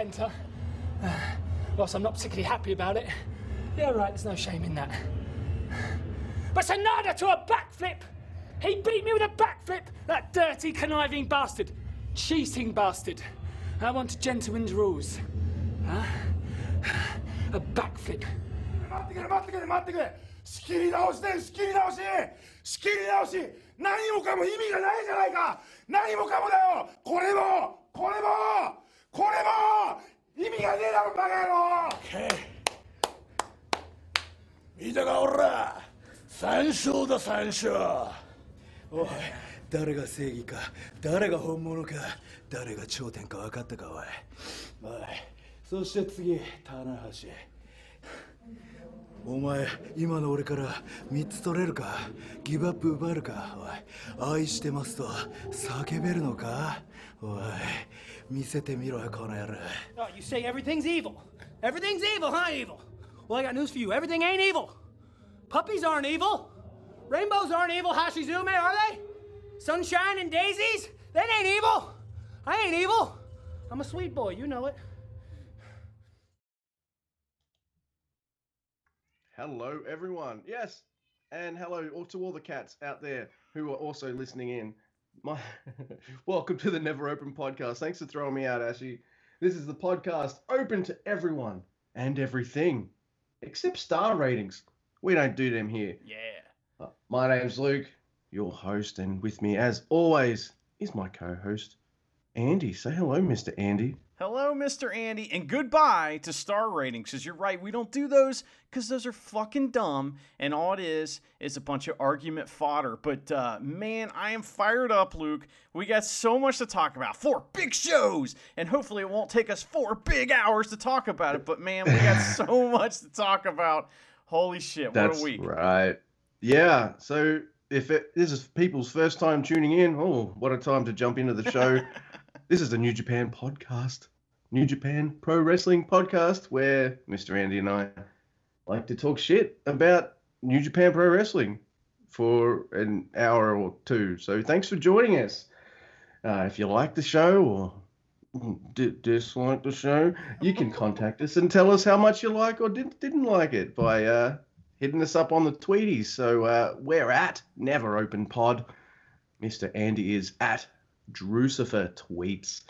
that, Kenta. Uh, whilst I'm not particularly happy about it. Yeah, right, there's no shame in that. But Sanada to a backflip! He beat me with a backflip! That dirty, conniving bastard! Cheating bastard! I want gentlemen's rules. Huh? A backflip. 待ってくれ待ってくれ待ってくれ仕切り直しだよ仕切り直し仕切り直し何もかも意味がないじゃないか何もかもだよこれもこれも これも意味がねえだろバカ野郎。見たかおら。三勝だ三勝おい誰が正義か誰が本物か誰が頂点か分かったかおい。おいそして次棚橋。お前今の俺から3つ取れるかギブアップ奪えるかおい愛してますと叫べるのかおい見せてみろよこの野郎 Oh, you say everything's evil. Everything's evil, huh, evil? Well, I got news for you. Everything ain't evil. Puppies aren't evil. Rainbows aren't evil, Hashizume, are they? Sunshine and daisies? That ain't evil. I ain't evil. I'm a sweet boy, you know it. Hello, everyone. Yes, and hello all to all the cats out there who are also listening in. My welcome to the Never Open podcast. Thanks for throwing me out, Ashy. This is the podcast open to everyone and everything, except star ratings. We don't do them here. Yeah. Uh, My name's Luke, your host, and with me, as always, is my co-host, Andy. Say hello, Mr. Andy. Hello, Mr. Andy, and goodbye to star ratings. Because you're right, we don't do those because those are fucking dumb, and all it is is a bunch of argument fodder. But uh, man, I am fired up, Luke. We got so much to talk about. Four big shows, and hopefully it won't take us four big hours to talk about it. But man, we got so much to talk about. Holy shit, what a week! right. Yeah. So if it, this is people's first time tuning in, oh, what a time to jump into the show. this is the New Japan podcast, New Japan Pro Wrestling podcast, where Mr. Andy and I like to talk shit about New Japan Pro Wrestling for an hour or two. So thanks for joining us. Uh, if you like the show or d- dislike the show, you can contact us and tell us how much you like or didn't didn't like it by uh, hitting us up on the tweeties. So uh, we're at Never Open Pod. Mr. Andy is at Drucifer Tweets.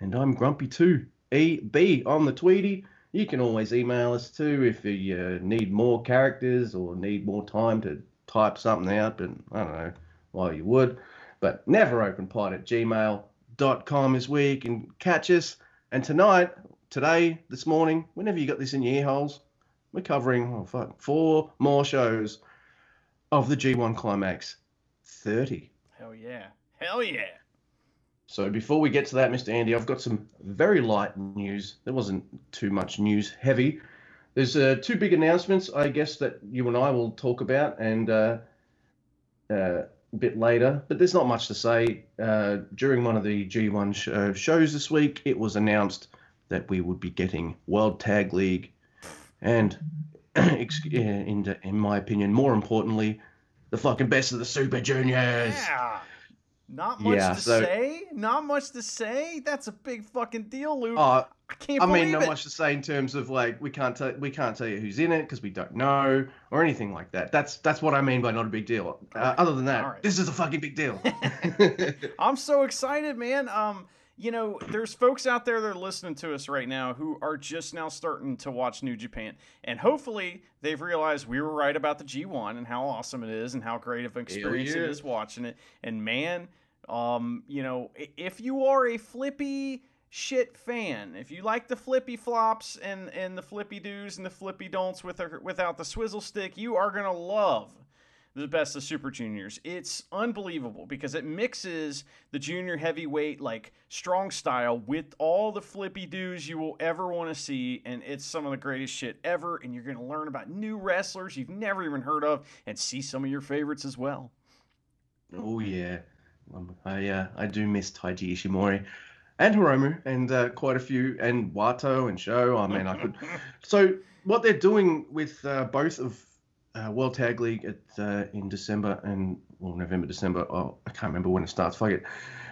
And I'm Grumpy too. EB on the Tweety. You can always email us too if you uh, need more characters or need more time to type something out, but I don't know why you would. But neveropenpod at gmail.com is where you can catch us. And tonight, today, this morning, whenever you got this in your ear holes, we're covering oh fuck, four more shows of the G1 Climax 30. Hell yeah, hell yeah. So before we get to that, Mr. Andy, I've got some very light news. There wasn't too much news heavy. There's uh, two big announcements, I guess, that you and I will talk about, and uh, uh, a bit later. But there's not much to say. Uh, during one of the G1 sh- uh, shows this week, it was announced that we would be getting World Tag League, and uh, in in my opinion, more importantly, the fucking best of the Super Juniors. Yeah. Not much Yeah, to so- say. Not much to say. That's a big fucking deal, Luke. Oh, I can't I mean, not it. much to say in terms of like we can't tell we can't tell you who's in it because we don't know or anything like that. That's that's what I mean by not a big deal. Uh, other than that, right. this is a fucking big deal. I'm so excited, man. Um, you know, there's folks out there that are listening to us right now who are just now starting to watch New Japan, and hopefully they've realized we were right about the G1 and how awesome it is and how great of an experience it is watching it. And man, um, you know, if you are a flippy shit fan, if you like the flippy flops and and the flippy doos and the flippy don'ts with or without the swizzle stick, you are gonna love the best of Super Juniors. It's unbelievable because it mixes the junior heavyweight like strong style with all the flippy doos you will ever want to see, and it's some of the greatest shit ever. And you're gonna learn about new wrestlers you've never even heard of, and see some of your favorites as well. oh yeah, I uh, I do miss Taiji Ishimori and Hiromu and uh, quite a few and Wato and Sho. I mean, I could. So what they're doing with uh, both of uh, World Tag League at uh, in December and well November December. Oh, I can't remember when it starts. Fuck it.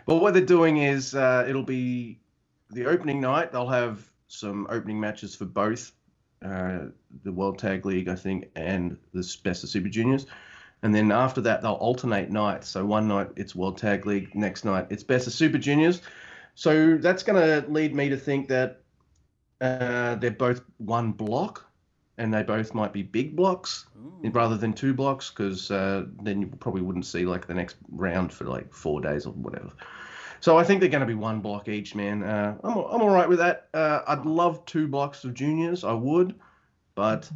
But what they're doing is uh, it'll be the opening night they'll have some opening matches for both uh, the World Tag League, I think, and the Best of Super Juniors. And then after that, they'll alternate nights. So one night it's World Tag League, next night it's Best of Super Juniors. So that's going to lead me to think that uh, they're both one block, and they both might be big blocks rather than two blocks, because uh, then you probably wouldn't see like the next round for like four days or whatever. So I think they're going to be one block each, man. Uh, I'm I'm all right with that. Uh, I'd love two blocks of juniors, I would, but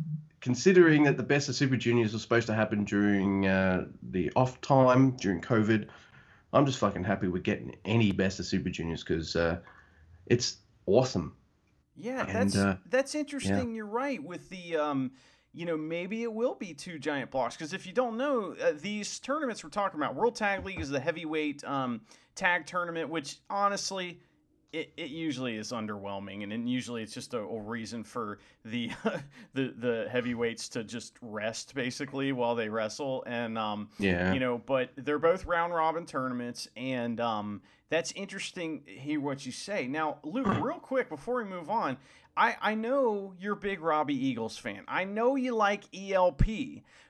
considering that the best of Super Juniors was supposed to happen during uh, the off time during COVID, I'm just fucking happy we're getting any best of Super Juniors because uh, it's awesome. Yeah, And, that's uh, that's interesting. You're right with the um, you know, maybe it will be two giant blocks because if you don't know, uh, these tournaments we're talking about, World Tag League is the heavyweight um, tag tournament, which honestly. It, it usually is underwhelming, and then usually it's just a, a reason for the the the heavyweights to just rest basically while they wrestle. And um, Yeah. you know but they're both round robin tournaments and um that's interesting hear what you say now luke real quick before we move on i i know you're a big robbie eagles fan i know you like elp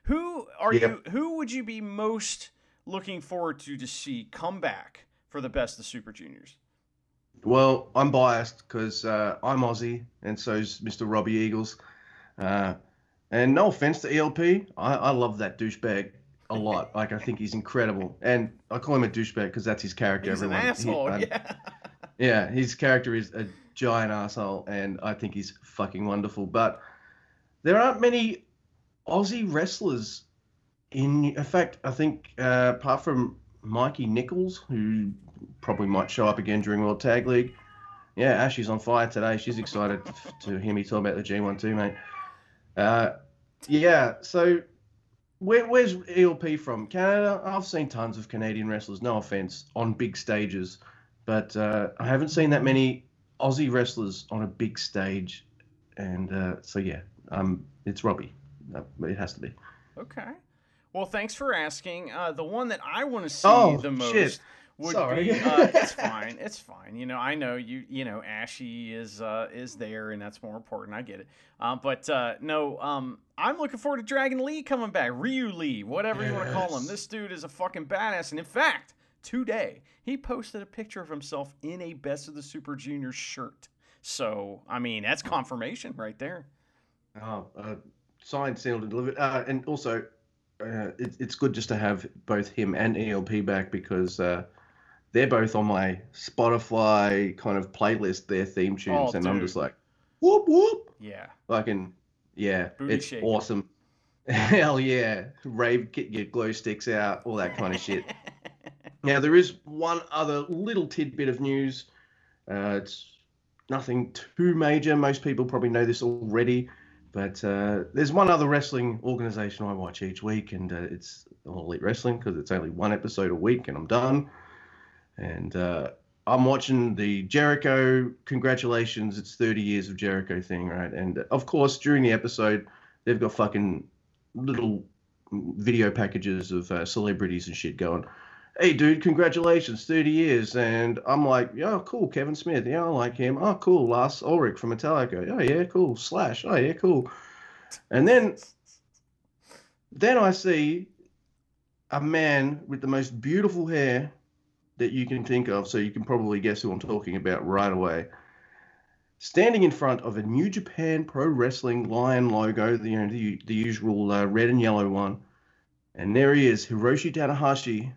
who are Yep. you who would you be most looking forward to to see come back for the best of super juniors Well, I'm biased because uh, I'm Aussie, and so's Mr. Robbie Eagles. Uh, and no offense to ELP, I, I love that douchebag a lot. like I think he's incredible, and I call him a douchebag because that's his character. he's an Everyone, he- asshole uh, yeah yeah, his character is a giant asshole, and I think he's fucking wonderful. But there aren't many Aussie wrestlers in. In fact, I think uh, apart from Mikey Nicholls, who probably might show up again during World Tag League. Yeah, Ashley's on fire today. She's excited to hear me talk about the G1 too, mate. Uh, yeah, so where, where's ELP from? Canada? I've seen tons of Canadian wrestlers, no offense, on big stages but uh, I haven't seen that many Aussie wrestlers on a big stage, and uh, so yeah, um, it's Robbie. Uh, It has to be. okay well thanks for asking uh the one that i want to see Oh, the most shit. Would Sorry. be uh, it's fine it's fine. You know i know you you know ashy is uh is there and that's more important i get it. Um but uh no um i'm looking forward to dragon lee coming back ryu lee whatever you want to call him. This dude is a fucking badass and in fact today he posted a picture of himself in a best of the super juniors shirt. So i mean that's confirmation right there. Oh, uh, signed, sealed, and delivered. Uh, and also, uh, it, it's good just to have both him and ELP back because uh, they're both on my Spotify kind of playlist, their theme tunes, Oh, and I'm just like, whoop whoop. yeah Like Fucking yeah, Booty it's shaking. awesome. Hell yeah, rave, get your glow sticks out, all that kind of shit. Now there is one other little tidbit of news. Uh, it's nothing too major. Most people probably know this already, but uh, there's one other wrestling organization I watch each week, and uh, it's All Elite Wrestling because it's only one episode a week, and I'm done. And uh, I'm watching the Jericho. Congratulations, it's 30 years of Jericho thing, right? And of course, during the episode, they've got fucking little video packages of uh, celebrities and shit going hey dude congratulations 30 years. And i'm like yeah cool kevin smith. Yeah i like him. Oh cool lars ulrich from metallica. Oh yeah cool slash. Oh yeah cool. And then then i see a man with the most beautiful hair that you can think of so you can probably guess who i'm talking about right away standing in front of a new japan pro wrestling lion logo the, you know, the, the usual uh, red and yellow one and there he is hiroshi tanahashi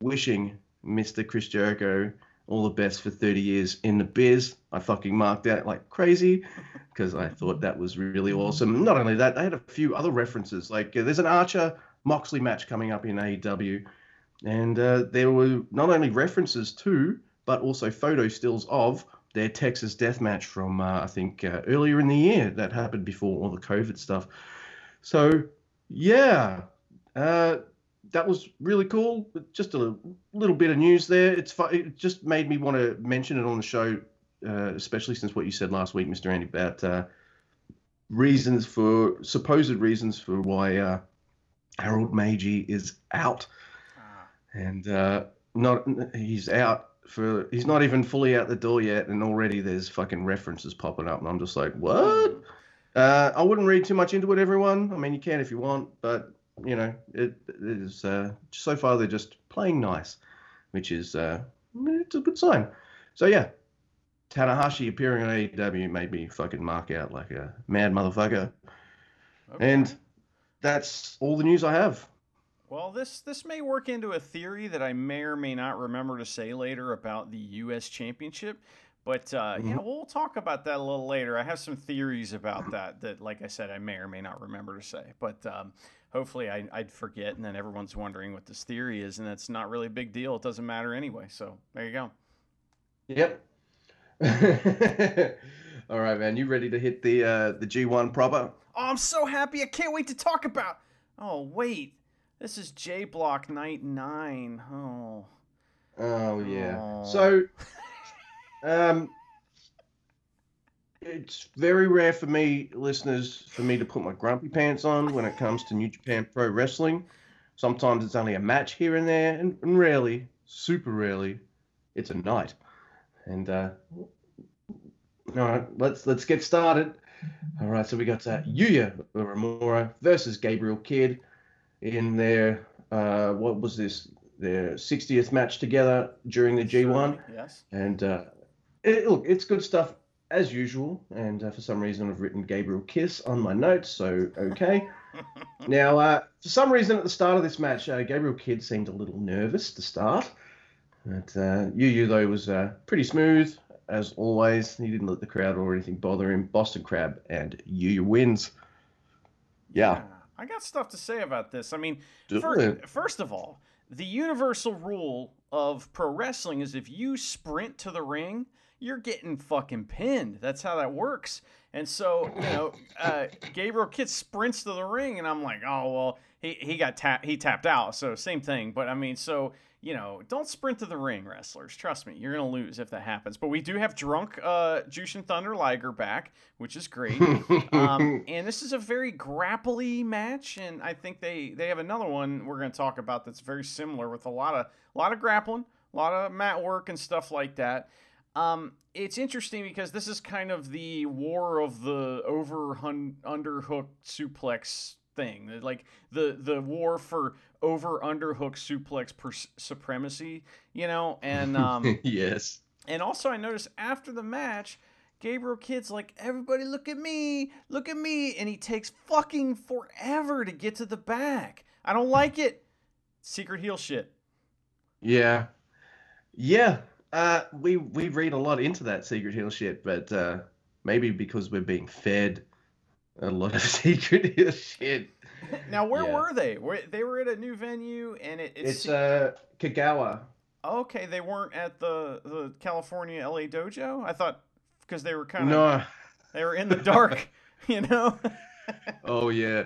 wishing Mr. Chris Jericho all the best for 30 years in the biz. I fucking marked that like crazy because I thought that was really awesome. Not only that, they had a few other references. Like uh, there's an Archer Moxley match coming up in AEW, and uh, there were not only references to, but also photo stills of their Texas death match from uh, I think uh, earlier in the year that happened before all the COVID stuff. So yeah, uh, that was really cool. Just a little bit of news there. It's it just made me want to mention it on the show, uh, especially since what you said last week, Mr. Andy, about uh, reasons for supposed reasons for why Harold Meij is out, and uh, not he's out for he's not even fully out the door yet, and already there's fucking references popping up, and I'm just like, what? Uh, I wouldn't read too much into it, everyone. I mean, you can if you want, but you know, it, it is uh, so far they're just playing nice, which is uh, it's a good sign. So yeah, Tanahashi appearing on AEW made me fucking mark out like a mad motherfucker, Okay. and that's all the news I have. Well, this this may work into a theory that I may or may not remember to say later about the U.S. Championship, but uh, yeah, Mhm. we'll talk about that a little later. I have some theories about that that, like I said, I may or may not remember to say, but um, hopefully I, I'd forget, and then everyone's wondering what this theory is, and it's not really a big deal. It doesn't matter anyway. So there you go. Yep. all right, man. You ready to hit the uh, the G1 proper? Oh, I'm so happy! I can't wait to talk about. Oh wait, this is A Block Night Nine. Oh. Oh yeah. So, um, it's very rare for me, listeners, for me to put my grumpy pants on when it comes to New Japan Pro Wrestling. Sometimes it's only a match here and there, and, and rarely, super rarely, it's a night. And uh, all right, let's let's get started. All right, so we got uh, Yuya Uemura versus Gabriel Kidd in their uh, what was this? Their 60th match together during the G1. Yes. And uh, it, look, it's good stuff as usual. And uh, for some reason, I've written Gabriel Kiss on my notes, so okay. now, uh, for some reason, at the start of this match, uh, Gabriel Kidd seemed a little nervous to start. But uh, Yu Yu, though, was uh, pretty smooth, as always. He didn't let the crowd or anything bother him. Boston Crab and Yu Yu wins. Yeah. I got stuff to say about this. I mean, Do fir- first of all, the universal rule of pro wrestling is if you sprint to the ring, you're getting fucking pinned. That's how that works. And so, you know, uh, Gabriel Kidd sprints to the ring, and I'm like, oh well, he he got tapped, he tapped out. So same thing. But I mean, so you know, don't sprint to the ring, wrestlers. Trust me, you're gonna lose if that happens. But we do have drunk uh, Jushin Thunder Liger back, which is great. um, and this is a very grapply match, and I think they they have another one we're going to talk about that's very similar with a lot of a lot of grappling, a lot of mat work and stuff like that. Um, it's interesting because this is kind of the war of the over hun- underhook suplex thing, like the the war for over underhook suplex per- supremacy, you know, and um, yes. and also, I noticed after the match, Gabriel Kidd's like, everybody look at me, look at me. And he takes fucking forever to get to the back. I don't like it. Secret heel shit. Yeah, yeah. Uh, we we read a lot into that secret heel shit, but uh, maybe because we're being fed a lot of secret hill shit. Now, where Yeah. were they? They were at a new venue, and it, it's, It's uh Kagawa. okay. They weren't at the the California LA dojo. I thought because they were kind of No. they were in the dark, you know. Oh yeah.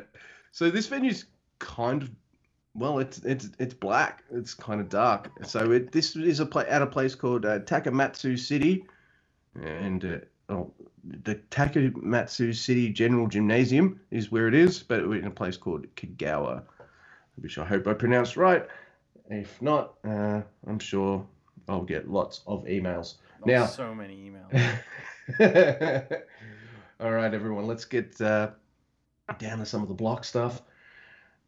So this venue's kind of well, it's it's it's black. It's kind of dark. So it this is a play at a place called uh, Takamatsu City, and uh, oh, the Takamatsu City General Gymnasium is where it is, but we're in a place called Kagawa, which I hope I pronounced right. If not, uh, I'm sure I'll get lots of emails. Now, so many emails. all right, everyone, let's get uh, down to some of the block stuff.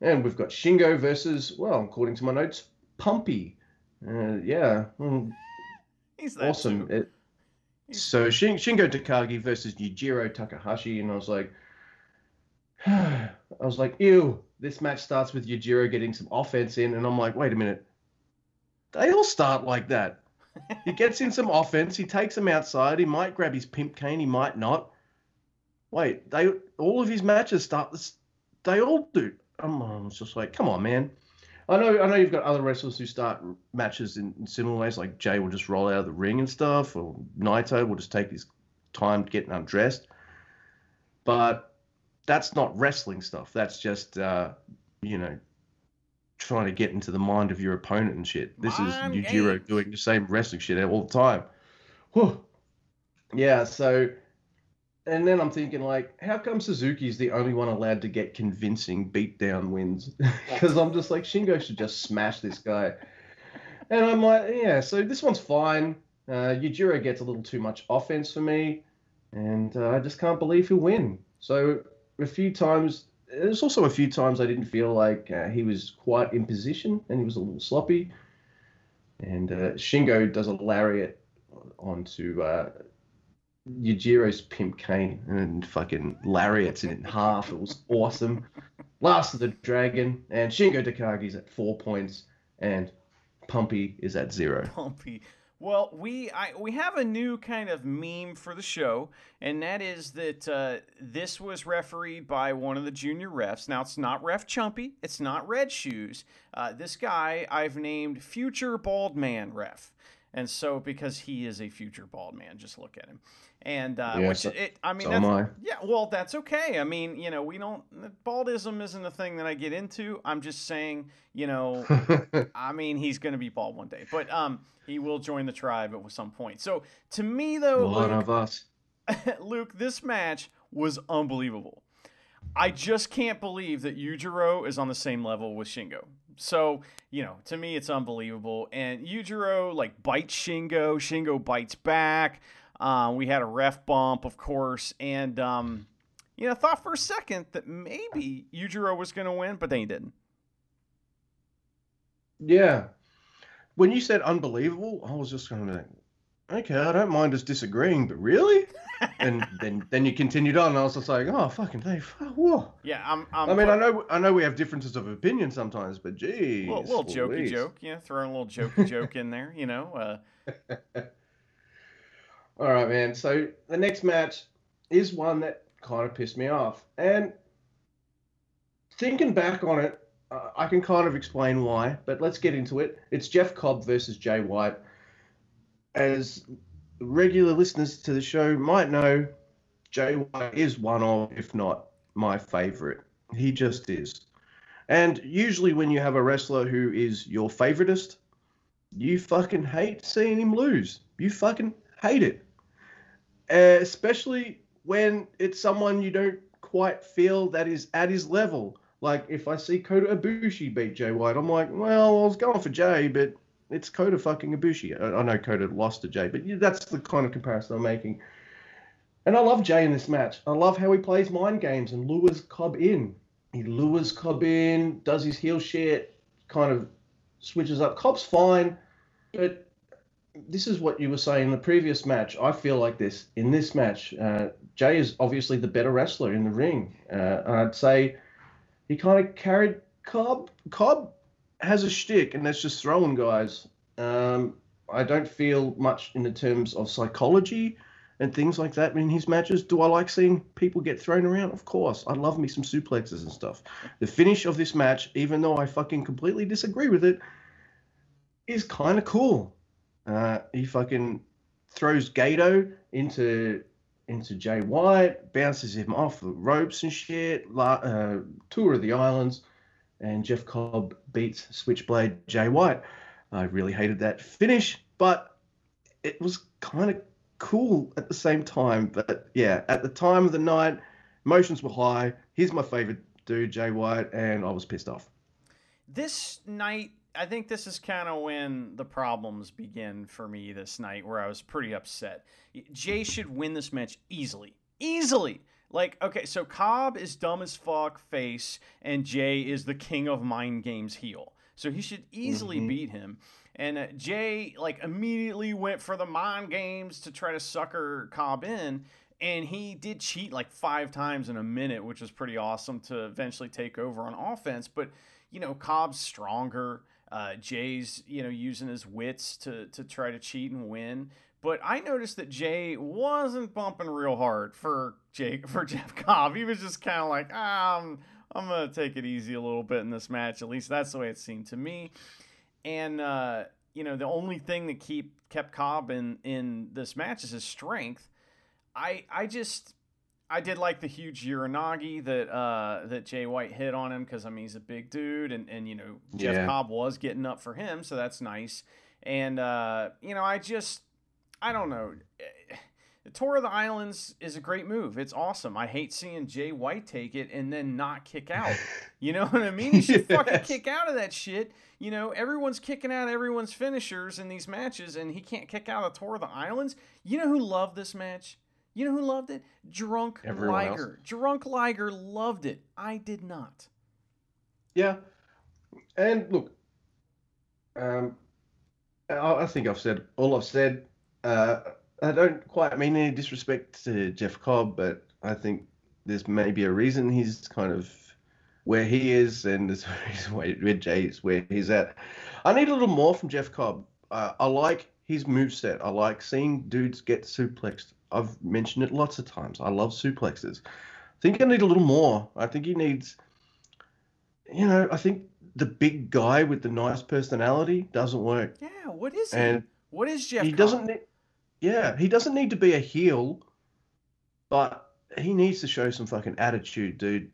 And we've got Shingo versus, well, according to my notes, Pumpy. Uh, yeah, mm, He's that awesome. It, so Shin, Shingo Takagi versus Yujiro Takahashi, and I was like, I was like, ew. This match starts with Yujiro getting some offense in, and I'm like, wait a minute. They all start like that. He gets in some offense. He takes him outside. He might grab his pimp cane. He might not. Wait, they all of his matches start this. They all do. I'm, I was just like, come on, man. I know, I know you've got other wrestlers who start matches in, in similar ways. Like Jay will just roll out of the ring and stuff, or Naito will just take his time getting undressed. But that's not wrestling stuff. That's just, uh, you know, trying to get into the mind of your opponent and shit. This is Mind Yujiro doing the same wrestling shit all the time. Whew. Yeah, so and then I'm thinking like, how come Suzuki's the only one allowed to get convincing beatdown wins? Because I'm just like, Shingo should just smash this guy. And I'm like, yeah, so this one's fine. Uh, Yujiro gets a little too much offense for me, and uh, I just can't believe he'll win. So a few times, there's also a few times I didn't feel like uh, he was quite in position, and he was a little sloppy. And uh, Shingo does a lariat onto uh, Yujiro's pimp cane and fucking lariats in half. It was awesome. Last of the Dragon, and Shingo Takagi's at four points, and Pumpy is at zero. Pumpy. Well, we I, we have a new kind of meme for the show, and that is that uh, this was refereed by one of the junior refs. Now it's not Ref Chumpy, it's not Red Shoes. Uh, this guy I've named Future Bald Man Ref, and so because he is a future bald man, just look at him. And uh, Yeah, which so- it, I mean, so I. yeah, well, that's okay. I mean, you know, we don't baldism isn't a thing that I get into. I'm just saying, you know, I mean, he's going to be bald one day, but um, he will join the tribe at some point. So to me, though, One Luke, of us. Luke, this match was unbelievable. I just can't believe that Yujiro is on the same level with Shingo. So, you know, to me, it's unbelievable. And Yujiro, like, bites Shingo. Shingo bites back. Uh, we had a ref bump, of course. And, um, you know, thought for a second that maybe Yujiro was going to win, but then he didn't. Yeah. When you said unbelievable, I was just going to okay, I don't mind us disagreeing, but really? And then then you continued on, and I was just like, oh, fucking Dave, whoa. Yeah, I'm. I'm I mean, I know I know we have differences of opinion sometimes, but geez. little, little jokey joke, you know, throwing a little jokey joke in there, you know. Uh, All right, man. So the next match is one that kind of pissed me off, and thinking back on it, uh, I can kind of explain why. But let's get into it. It's Jeff Cobb versus Jay White. As regular listeners to the show might know, Jay White is one of, if not my favorite. He just is. And usually, when you have a wrestler who is your favoritist, you fucking hate seeing him lose. You fucking hate it. Uh, especially when it's someone you don't quite feel that is at his level. Like if I see Kota Ibushi beat Jay White, I'm like, well, I was going for Jay, but it's Kota fucking Ibushi. I, know Kota lost to Jay, but that's the kind of comparison I'm making. And I love Jay in this match. I love how he plays mind games and lures Cobb in. He lures Cobb in, does his heel shit, kind of switches up. Cobb's fine, but this is what you were saying in the previous match. I feel like this in this match. Uh, Jay is obviously the better wrestler in the ring. Uh, I'd say he kind of carried Cobb. Cobb has a shtick, and that's just throwing guys. Um, I don't feel much in the terms of psychology and things like that in his matches. Do I like seeing people get thrown around? Of course. I love me some suplexes and stuff. The finish of this match, even though I fucking completely disagree with it, is kind of cool. Uh, he fucking throws Gedo into into Jay White, bounces him off the ropes and shit. Uh, tour of the islands, and Jeff Cobb beats Switchblade Jay White. I really hated that finish, but it was kind of cool at the same time. But yeah, at the time of the night, emotions were high. He's my favorite dude, Jay White, and I was pissed off. this night i think this is kind of when the problems begin for me this night where i was pretty upset jay should win this match easily easily like okay so cobb is dumb as fuck face and jay is the king of mind games heel so he should easily Mhm. beat him and uh, jay like immediately went for the mind games to try to sucker cobb in and he did cheat like five times in a minute which was pretty awesome to eventually take over on offense but you know, Cobb's stronger. Uh, Jay's, you know, using his wits to to try to cheat and win. But I noticed that Jay wasn't bumping real hard for Jay for Jeff Cobb. He was just kind of like, ah, I'm, I'm gonna take it easy a little bit in this match. At least that's the way it seemed to me. And uh, you know, the only thing that keep kept Cobb in in this match is his strength. I I just I did like the huge Uranage that uh, that Jay White hit on him because I mean he's a big dude and and you know Jeff Yeah. Cobb was getting up for him so that's nice and uh, you know I just I don't know The Tour of the Islands is a great move. It's awesome. I hate seeing Jay White take it and then not kick out. You know what I mean? He should fucking kick out of that shit. You know, everyone's kicking out everyone's finishers in these matches, and he can't kick out of the Tour of the Islands. You know who loved this match? You know who loved it? Drunk Everyone else. Liger. Drunk Liger loved it. I did not. Yeah, and look, um, I think I've said all I've said. Uh, I don't quite mean any disrespect to Jeff Cobb, but I think there's maybe a reason he's kind of where he is, and there's a reason why where Jay is where he's at. I need a little more from Jeff Cobb. Uh, I like his moveset. I like seeing dudes get suplexed. I've mentioned it lots of times. I love suplexes. I think I need a little more. I think he needs you know, I think the big guy with the nice personality doesn't work. Yeah, what is he? And what is Jeff? Cobb? He Cobb? doesn't need, yeah, he doesn't need to be a heel, but he needs to show some fucking attitude, dude.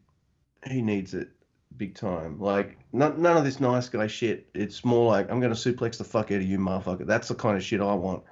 He needs it big time. Like, none, none of this nice guy shit. It's more like, I'm going to suplex the fuck out of you, motherfucker. That's the kind of shit I want.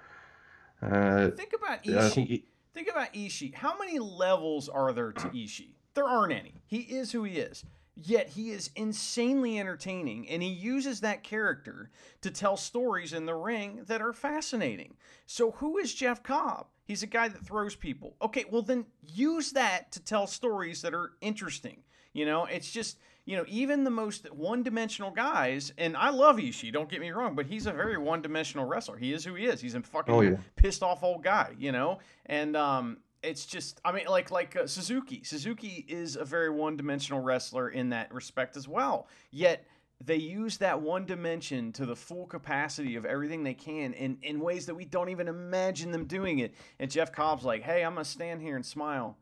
Uh, Think about Ishii. think Think about Ishii. How many levels are there to Ishii? There aren't any. He is who he is. Yet he is insanely entertaining, and he uses that character to tell stories in the ring that are fascinating. So, who is Jeff Cobb? He's a guy that throws people. Okay, well, then use that to tell stories that are interesting. You know, it's just, you know, even the most one dimensional guys, and I love Ishii, don't get me wrong, but he's a very one dimensional wrestler. He is who he is. He's a fucking Oh, yeah. pissed off old guy, you know? And um it's just I mean like like uh, Suzuki. Suzuki is a very one-dimensional wrestler in that respect as well. Yet they use that one dimension to the full capacity of everything they can in, in ways that we don't even imagine them doing it. And Jeff Cobb's like, hey, I'm going to stand here and smile.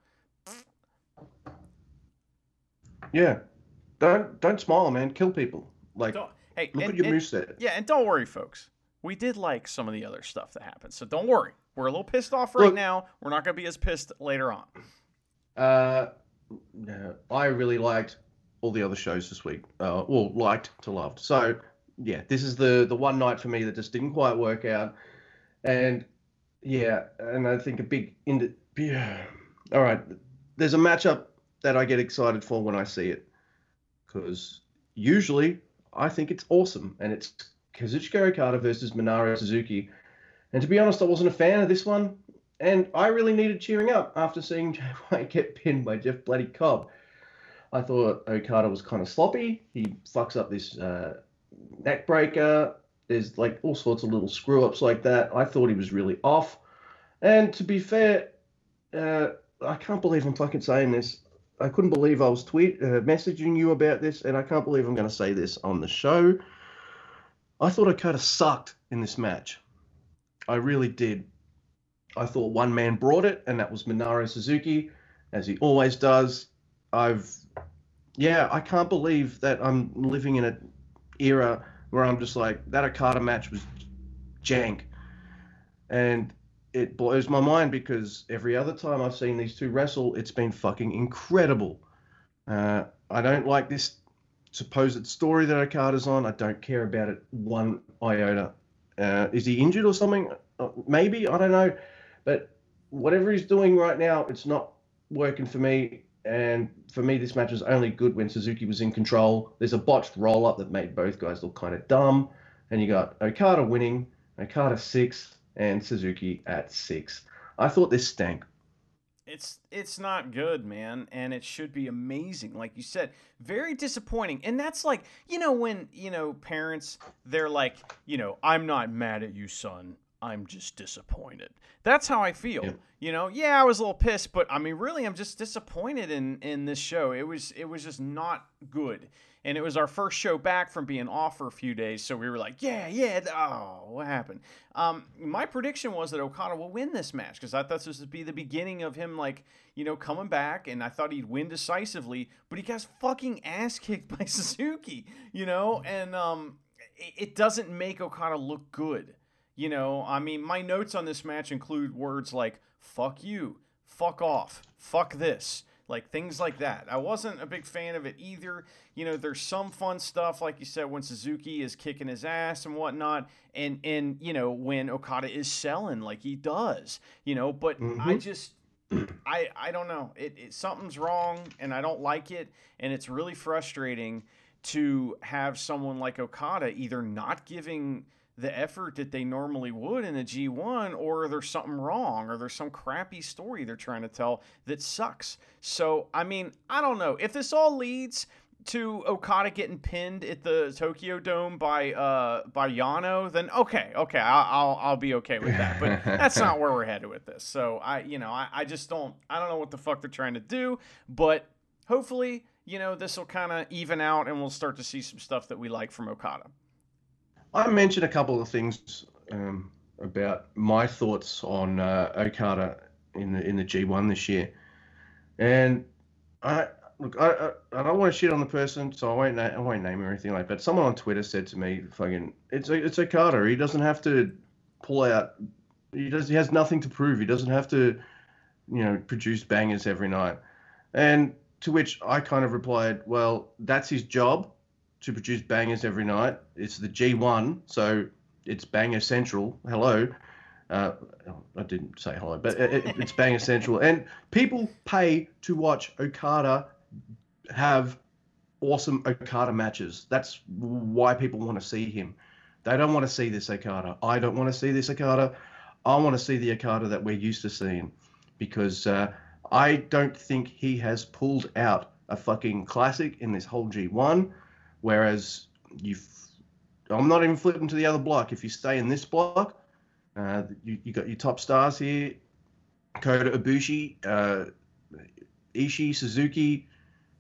yeah. Don't, don't smile, man. Kill people. Like, Don't, hey, look and- at your and- moveset. Yeah, and don't worry, folks. We did like some of the other stuff that happened. So don't worry. We're a little pissed off right Look- now. We're not going to be as pissed later on. Uh, no, I really liked all the other shows this week. Uh, well, liked to loved. So yeah, this is the the one night for me that just didn't quite work out, and yeah, and I think a big in yeah. All right, there's a matchup that I get excited for when I see it, because usually I think it's awesome, and it's Kazuchika Okada versus Minoru Suzuki. And to be honest, I wasn't a fan of this one. And I really needed cheering up after seeing Jay White get pinned by Jeff Bloody Cobb. I thought Okada was kind of sloppy. He fucks up this uh, neck breaker. There's like all sorts of little screw ups like that. I thought he was really off. And to be fair, uh, I can't believe I'm fucking saying this. I couldn't believe I was tweet uh, messaging you about this, and I can't believe I'm going to say this on the show. I thought Okada sucked in this match. I really did. I thought one man brought it, and that was Minoru Suzuki, as he always does. I've, yeah, I can't believe that I'm living in an era where I'm just like that Okada match was jank, and it blows my mind because every other time I've seen these two wrestle, it's been fucking incredible. Uh, I don't like this supposed story that Okada's on. I don't care about it one iota. Uh, is he injured or something? Uh, maybe I don't know, but whatever he's doing right now, it's not working for me. And for me, this match was only good when Suzuki was in control. There's a botched roll up that made both guys look kind of dumb, and you got Okada winning, Okada six, and Suzuki at six. I thought this stank. It's it's not good, man, and it should be amazing. Like you said, very disappointing. And that's like, you know, when, you know, parents they're like, you know, I'm not mad at you, son. I'm just disappointed. That's how I feel. Yeah. You know, yeah, I was a little pissed, but I mean, really, I'm just disappointed in in this show. It was it was just not good, and it was our first show back from being off for a few days. So we were like, yeah, yeah. Oh, what happened? Um, my prediction was that Okada will win this match because I thought this would be the beginning of him, like you know, coming back, and I thought he'd win decisively. But he got fucking ass kicked by Suzuki, you know, and um, it, it doesn't make Okada look good. You know, I mean, my notes on this match include words like "fuck you," "fuck off," "fuck this." Like things like that. I wasn't a big fan of it either. You know, there's some fun stuff, like you said, when Suzuki is kicking his ass and whatnot, and and you know when Okada is selling like he does, you know. But I mm-hmm. just I I don't know. It, it something's wrong, and I don't like it, and it's really frustrating to have someone like Okada either not giving the effort that they normally would in a G1 or there's something wrong or there's some crappy story they're trying to tell that sucks. So, I mean, I don't know. If this all leads to Okada getting pinned at the Tokyo Dome by uh by Yano, then okay, okay, I'll I'll, I'll be okay with that. But that's not where we're headed with this. So I you know I, I just don't I don't know what the fuck they're trying to do, but hopefully you know this will kind of even out and we'll start to see some stuff that we like from Okada. I mentioned a couple of things um, about my thoughts on uh, Okada in the in the G1 this year, and I look I, I, don't want to shit on the person, so I won't na- I won't name or anything like. But someone on Twitter said to me, "Fucking, it's it's Okada. He doesn't have to pull out. He does. He has nothing to prove. He doesn't have to, you know, produce bangers every night." And to which I kind of replied, "Well, that's his job." To produce bangers every night. It's the G1, so it's banger central. Hello. Uh, I didn't say hello, but it- it's banger central. And people pay to watch Okada have awesome Okada matches. That's why people want to see him. They don't want to see this Okada. I don't want to see this Okada. I want to see the Okada that we're used to seeing because uh, I don't think he has pulled out a fucking classic in this whole G1. Whereas you, I'm not even flipping to the other block. If you stay in this block, uh, you you got your top stars here: Kota Ibushi, uh, Ishii, Suzuki,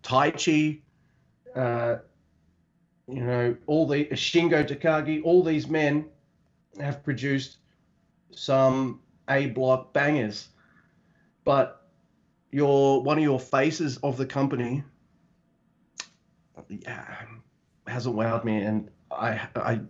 Taichi. Uh, you know, all the Shingo Takagi. All these men have produced some A block bangers, but your one of your faces of the company yeah, hasn't wowed me, and I, I,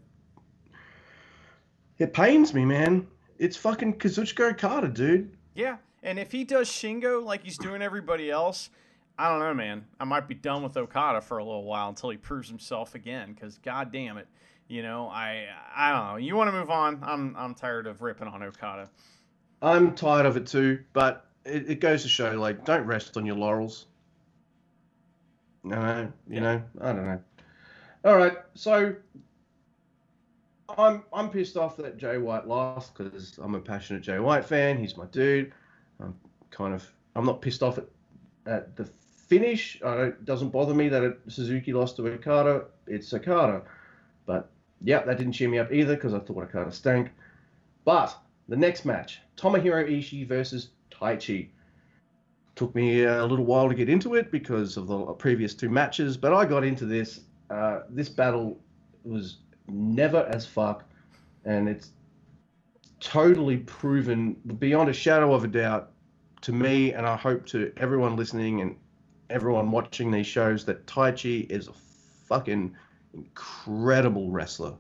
it pains me, man. It's fucking Kazuchika Okada, dude. Yeah, and if he does Shingo like he's doing everybody else, I don't know, man. I might be done with Okada for a little while until he proves himself again. Because god damn it, you know, I I don't know. You want to move on? I'm I'm tired of ripping on Okada. I'm tired of it too, but it, it goes to show, like, don't rest on your laurels. No, you know, I don't know. All right, so I'm I'm pissed off that Jay White lost because I'm a passionate Jay White fan. He's my dude. I'm kind of I'm not pissed off at, at the finish. I don't, it doesn't bother me that it, Suzuki lost to Okada. It's Okada, but yeah, that didn't cheer me up either because I thought Okada stank. But the next match, Tomohiro Ishii versus Taichi. Took me a little while to get into it because of the previous two matches, but I got into this. Uh, this battle was never as fuck, and it's totally proven beyond a shadow of a doubt to me, and I hope to everyone listening and everyone watching these shows that Taichi is a fucking incredible wrestler.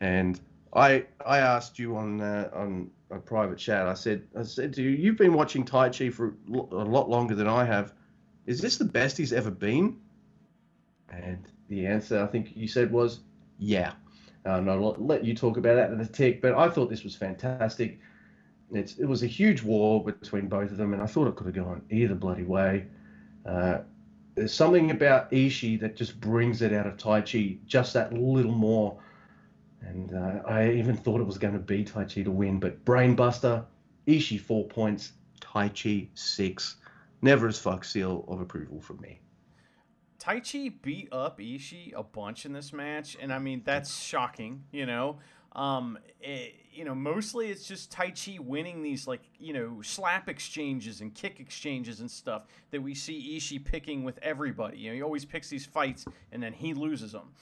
And I I asked you on uh, on a private chat. I said I said to you, you've been watching Taichi for a lot longer than I have. Is this the best he's ever been? And the answer I think you said was yeah. And I'll let you talk about that in a tick. But I thought this was fantastic. It's it was a huge war between both of them, and I thought it could have gone either bloody way. Uh, there's something about Ishii that just brings it out of Taichi just that little more. And uh, I even thought it was going to be Taichi to win, but Brainbuster, Ishii four points, Taichi six. Never as fuck seal of approval from me. Taichi beat up Ishii a bunch in this match, and I mean that's shocking. You know, um, it, you know, mostly it's just Taichi winning these like you know slap exchanges and kick exchanges and stuff that we see Ishii picking with everybody. You know, he always picks these fights and then he loses them.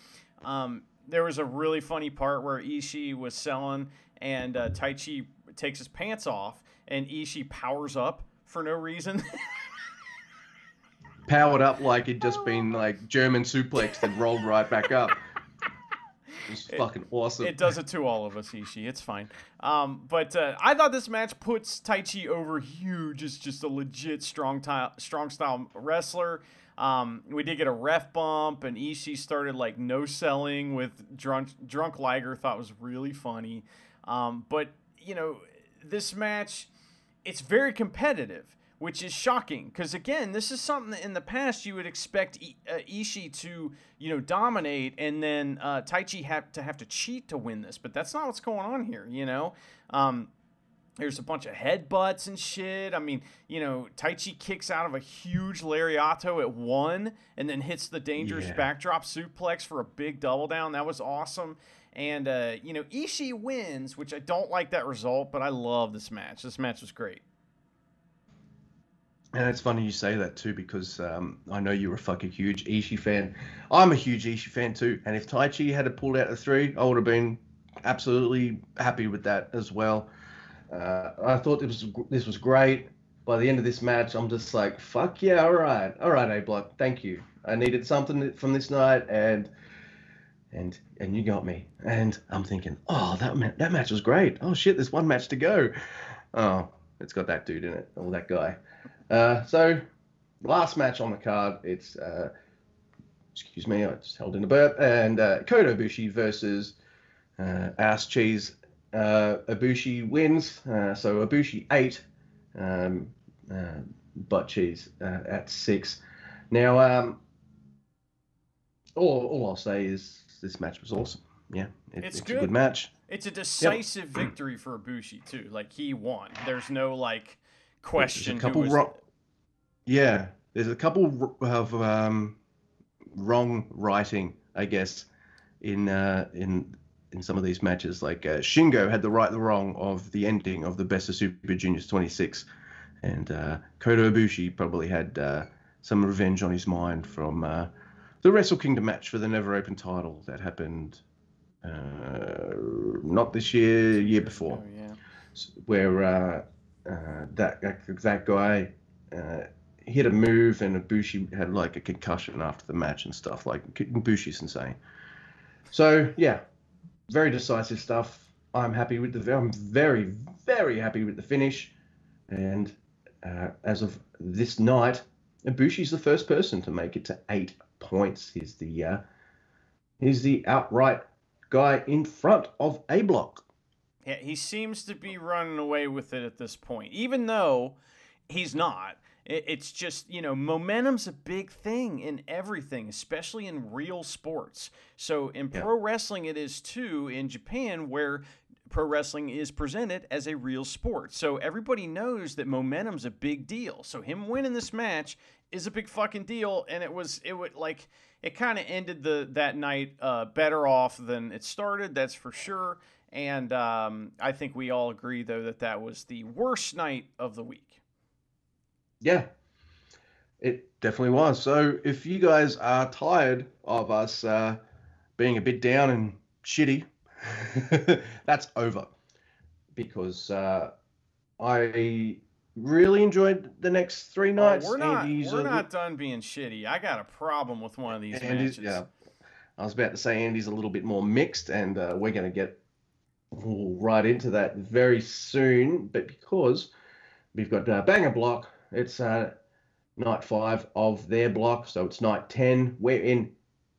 Um, there was a really funny part where Ishii was selling and uh, Taichi takes his pants off and Ishii powers up for no reason. Powered up like he'd just been like German suplexed and rolled right back up. was fucking awesome. It does it to all of us, Ishii. It's fine. Um, but uh, I thought this match puts Taichi over huge. It's just a legit strong, ti- strong style wrestler. Um, we did get a ref bump, and Ishii started like no selling with drunk drunk Liger. Thought was really funny. Um, but you know, this match, it's very competitive, which is shocking because again, this is something that in the past you would expect I- uh, Ishii to you know dominate, and then uh, Taichi have to have to cheat to win this. But that's not what's going on here. You know. Um, there's a bunch of headbutts and shit. I mean, you know, Taichi kicks out of a huge lariato at one and then hits the dangerous Yeah. backdrop suplex for a big double down. That was awesome. And, uh, you know, Ishii wins, which I don't like that result, but I love this match. This match was great. And it's funny you say that too because um, I know you're a fucking huge Ishii fan. I'm a huge Ishii fan too. And if Taichi had pulled out the three, I would have been absolutely happy with that as well. Uh, I thought this was this was great. By the end of this match, I'm just like, fuck yeah, all right, all right, A Block, thank you. I needed something from this night, and and and you got me. And I'm thinking, oh, that ma- that match was great. Oh shit, there's one match to go. Oh, it's got that dude in it, or that guy. Uh, so, last match on the card, it's uh, excuse me, I just held in a burp, and uh, Kota Ibushi versus uh, Ass Cheese. Uh, Ibushi wins, uh, so Ibushi eight, um, uh, butt cheese uh, at six. Now, um, all, all I'll say is this match was awesome. Yeah, it- It's it's, a good. good match. It's a decisive victory for Ibushi, too. Like, he won. There's no, like, question. There's a couple wrong. Yeah, there's a couple of um, wrong writing, I guess, in uh, in in some of these matches. Like uh, Shingo had the right, the wrong of the ending of the Best of Super Juniors 26, and uh, Kota Ibushi probably had uh, some revenge on his mind from uh, the Wrestle Kingdom match for the Never Open title that happened. Uh, not this year, year before Oh, yeah. where uh, that that guy uh, hit a move and Ibushi had like a concussion after the match and stuff. Like Ibushi's insane. So yeah, very decisive stuff. I'm happy with the. I'm very very happy with the finish, and uh, as of this night, Ibushi's the first person to make it to eight points. He's the uh, he's the outright guy in front of A Block. Yeah, he seems to be running away with it at this point, even though he's not. It's just, you know, momentum's a big thing in everything, especially in real sports. So in Yeah. pro wrestling, it is too in Japan, where pro wrestling is presented as a real sport. So everybody knows that momentum's a big deal. So him winning this match is a big fucking deal, and it was it would like it kind of ended the that night uh, better off than it started. That's for sure. And um, I think we all agree though that that was the worst night of the week. Yeah, it definitely was. So if you guys are tired of us uh, being a bit down and shitty, that's over. Because uh, I really enjoyed the next three nights. we're not Andy's we're not done being shitty. I got a problem with one of these Andy's, matches. yeah. I was about to say Andy's a little bit more mixed, and uh, we're going to get right into that very soon. But because we've got uh, Banger Block, it's uh, night five of their block, so it's night 10. We're in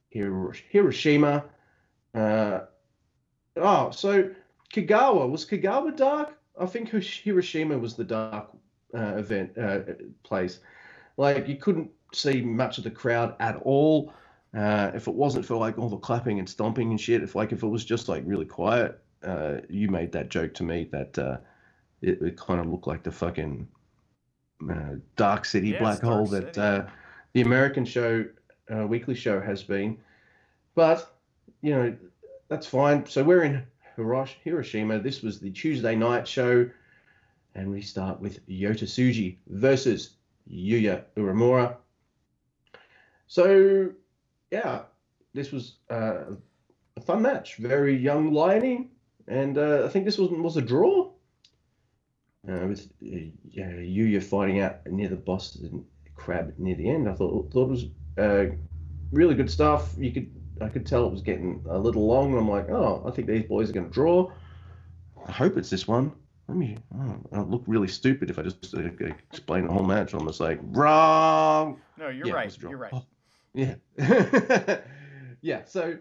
Hiroshima. Uh, oh, so Kagawa, was Kagawa dark? I think Hiroshima was the dark uh, event uh, place. Like, you couldn't see much of the crowd at all. Uh, if it wasn't for like all the clapping and stomping and shit, if like if it was just like really quiet, uh, you made that joke to me that uh, it, it kind of looked like the fucking uh, dark city Yeah, black Dark hole that City. uh, the American show, uh, weekly show has been. But you know that's fine. So we're in Hirosh- Hiroshima. This was the Tuesday night show, and we start with Yota Tsuji versus Yuya Uemura. So yeah, this was uh, a fun match. Very young liony, and uh, I think this was was a draw. Uh, with uh, yeah, Yuya fighting out near the Boston crab near the end. I thought thought it was uh, really good stuff. You could I could tell it was getting a little long. And I'm like, oh, I think these boys are going to draw. I hope it's this one. Let me. Oh, I'll look really stupid if I just uh, explain the whole match. I'm just like, wrong. No, you're Yeah, right. was a draw. You're right. Oh, yeah. yeah. So,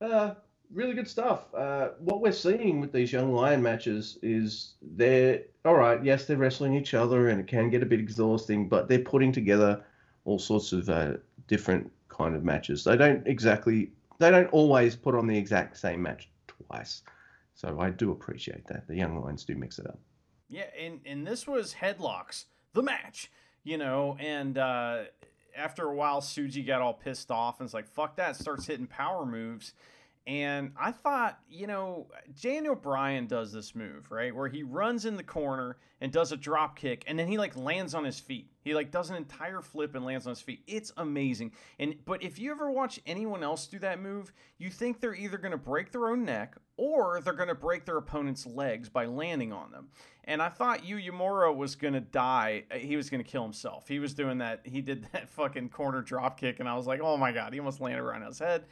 uh, really good stuff. Uh, what we're seeing with these young lion matches is they're all right. Yes, they're wrestling each other, and it can get a bit exhausting, but they're putting together all sorts of uh, different kind of matches. They don't exactly. They don't always put on the exact same match twice. So I do appreciate that. The young lions do mix it up. Yeah, and and this was headlocks, the match, you know, and uh, after a while, Tsuji got all pissed off and was like, "Fuck that!" Starts hitting power moves, and I thought, you know, Daniel Bryan does this move right where he runs in the corner and does a drop kick, and then he like lands on his feet. He like does an entire flip and lands on his feet. It's amazing. And but if you ever watch anyone else do that move, you think they're either going to break their own neck or they're going to break their opponent's legs by landing on them. And I thought Yuya Uemura was going to die. He was going to kill himself. He was doing that. He did that fucking corner drop kick, and I was like, oh my god, he almost landed right on his head.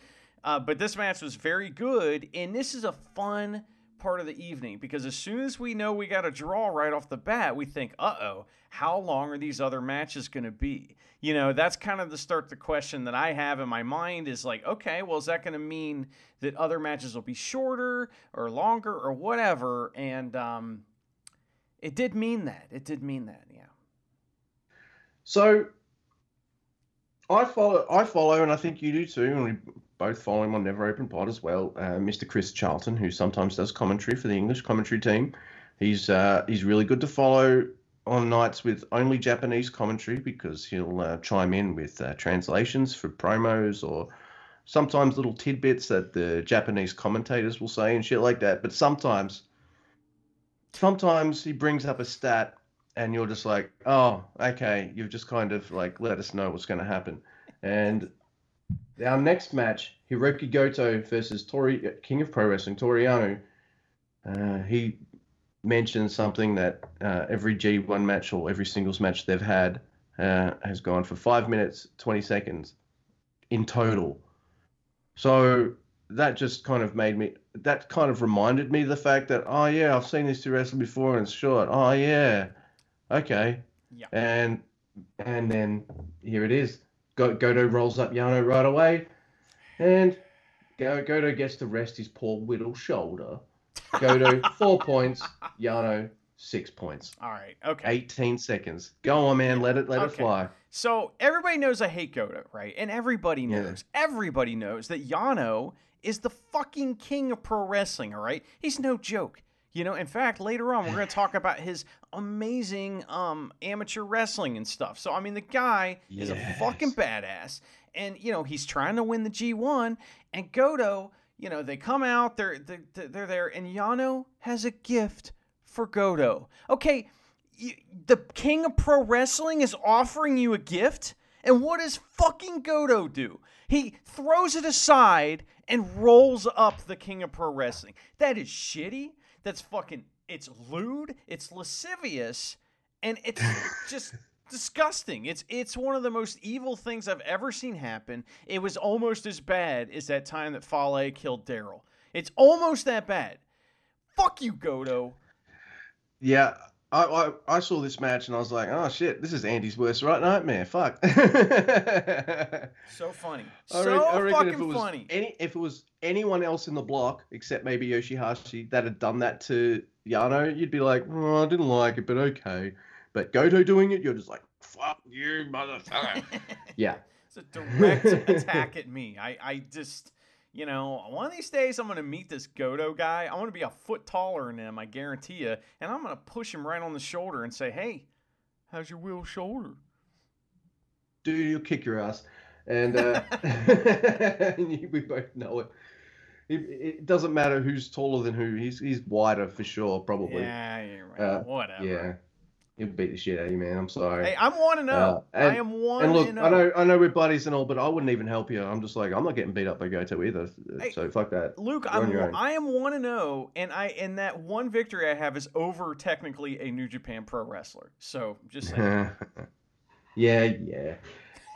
Uh, but this match was very good, and this is a fun part of the evening because as soon as we know we got a draw right off the bat, we think, uh oh, how long are these other matches going to be? You know, that's kind of the start the question that I have in my mind is like, okay, well, is that going to mean that other matches will be shorter or longer or whatever? And um, it did mean that. It did mean that, yeah. So I follow, I follow, and I think you do too, and we both follow him on Never Open Pod as well. Uh, Mr. Chris Charlton, who sometimes does commentary for the English commentary team. He's uh, he's really good to follow on nights with only Japanese commentary because he'll uh, chime in with uh, translations for promos or sometimes little tidbits that the Japanese commentators will say and shit like that. But sometimes, sometimes he brings up a stat and you're just like, oh, okay, you've just kind of like let us know what's going to happen. And our next match, Hirooki Goto versus Tori, King of Pro Wrestling, Toru Yano, uh, he mentioned something that uh, every G1 match or every singles match they've had uh, has gone for five minutes, 20 seconds in total. So that just kind of made me, that kind of reminded me of the fact that, oh, yeah, I've seen these two wrestle before and it's short. Oh, yeah. Okay. Yeah. And and then here it is. Go- Goto rolls up Yano right away, and Go- Goto gets to rest his poor whittle shoulder. Goto four points, Yano six points. All right. Okay. 18 seconds. Go on, man. Let it let it fly. So everybody knows I hate Goto, right? And everybody Yeah. knows, everybody knows that Yano is the fucking king of pro wrestling, all right? He's no joke. You know, in fact, later on we're going to talk about his amazing um amateur wrestling and stuff. So I mean, the guy is a fucking badass and you know, he's trying to win the G1 and Goto, you know, they come out, they're they're, they're there and Yano has a gift for Goto. Okay, you, the king of pro wrestling is offering you a gift, and what does fucking Goto do? He throws it aside and rolls up the king of pro wrestling. That is shitty. That's fucking. It's lewd. It's lascivious, and it's just disgusting. It's it's one of the most evil things I've ever seen happen. It was almost as bad as that time that Fale killed Daryl. It's almost that bad. Fuck you, Goto. Yeah. I, I, I saw this match and I was like, oh shit, this is Andy's worst right nightmare. Fuck. So funny. I So re- I reckon if it was funny. Any, if it was anyone else in the block except maybe Yoshihashi that had done that to Yano, you'd be like, oh, I didn't like it, but okay. But Goto doing it, you're just like, fuck you, motherfucker. yeah. It's a direct attack at me. I, I just, you know, one of these days I'm going to meet this Goto guy. I want to be a foot taller than him, I guarantee you. And I'm going to push him right on the shoulder and say, hey, how's your wheel shoulder? Dude, you'll kick your ass. And, uh, and you- we both know it. it. It doesn't matter who's taller than who. He's he's wider for sure, probably. Yeah, you're right. Uh, Whatever. Yeah. He'll beat the shit out of you, man. I'm sorry. Hey, I'm 1 to 0. Uh, and- I am 1 And look, and I know I know we're buddies and all, but I wouldn't even help you. I'm just like I'm not getting beat up by Goto either. Hey, so fuck that. Luke, You're I'm. I am one and zero, and I and that one victory I have is over technically a New Japan Pro wrestler. So just saying. yeah, yeah.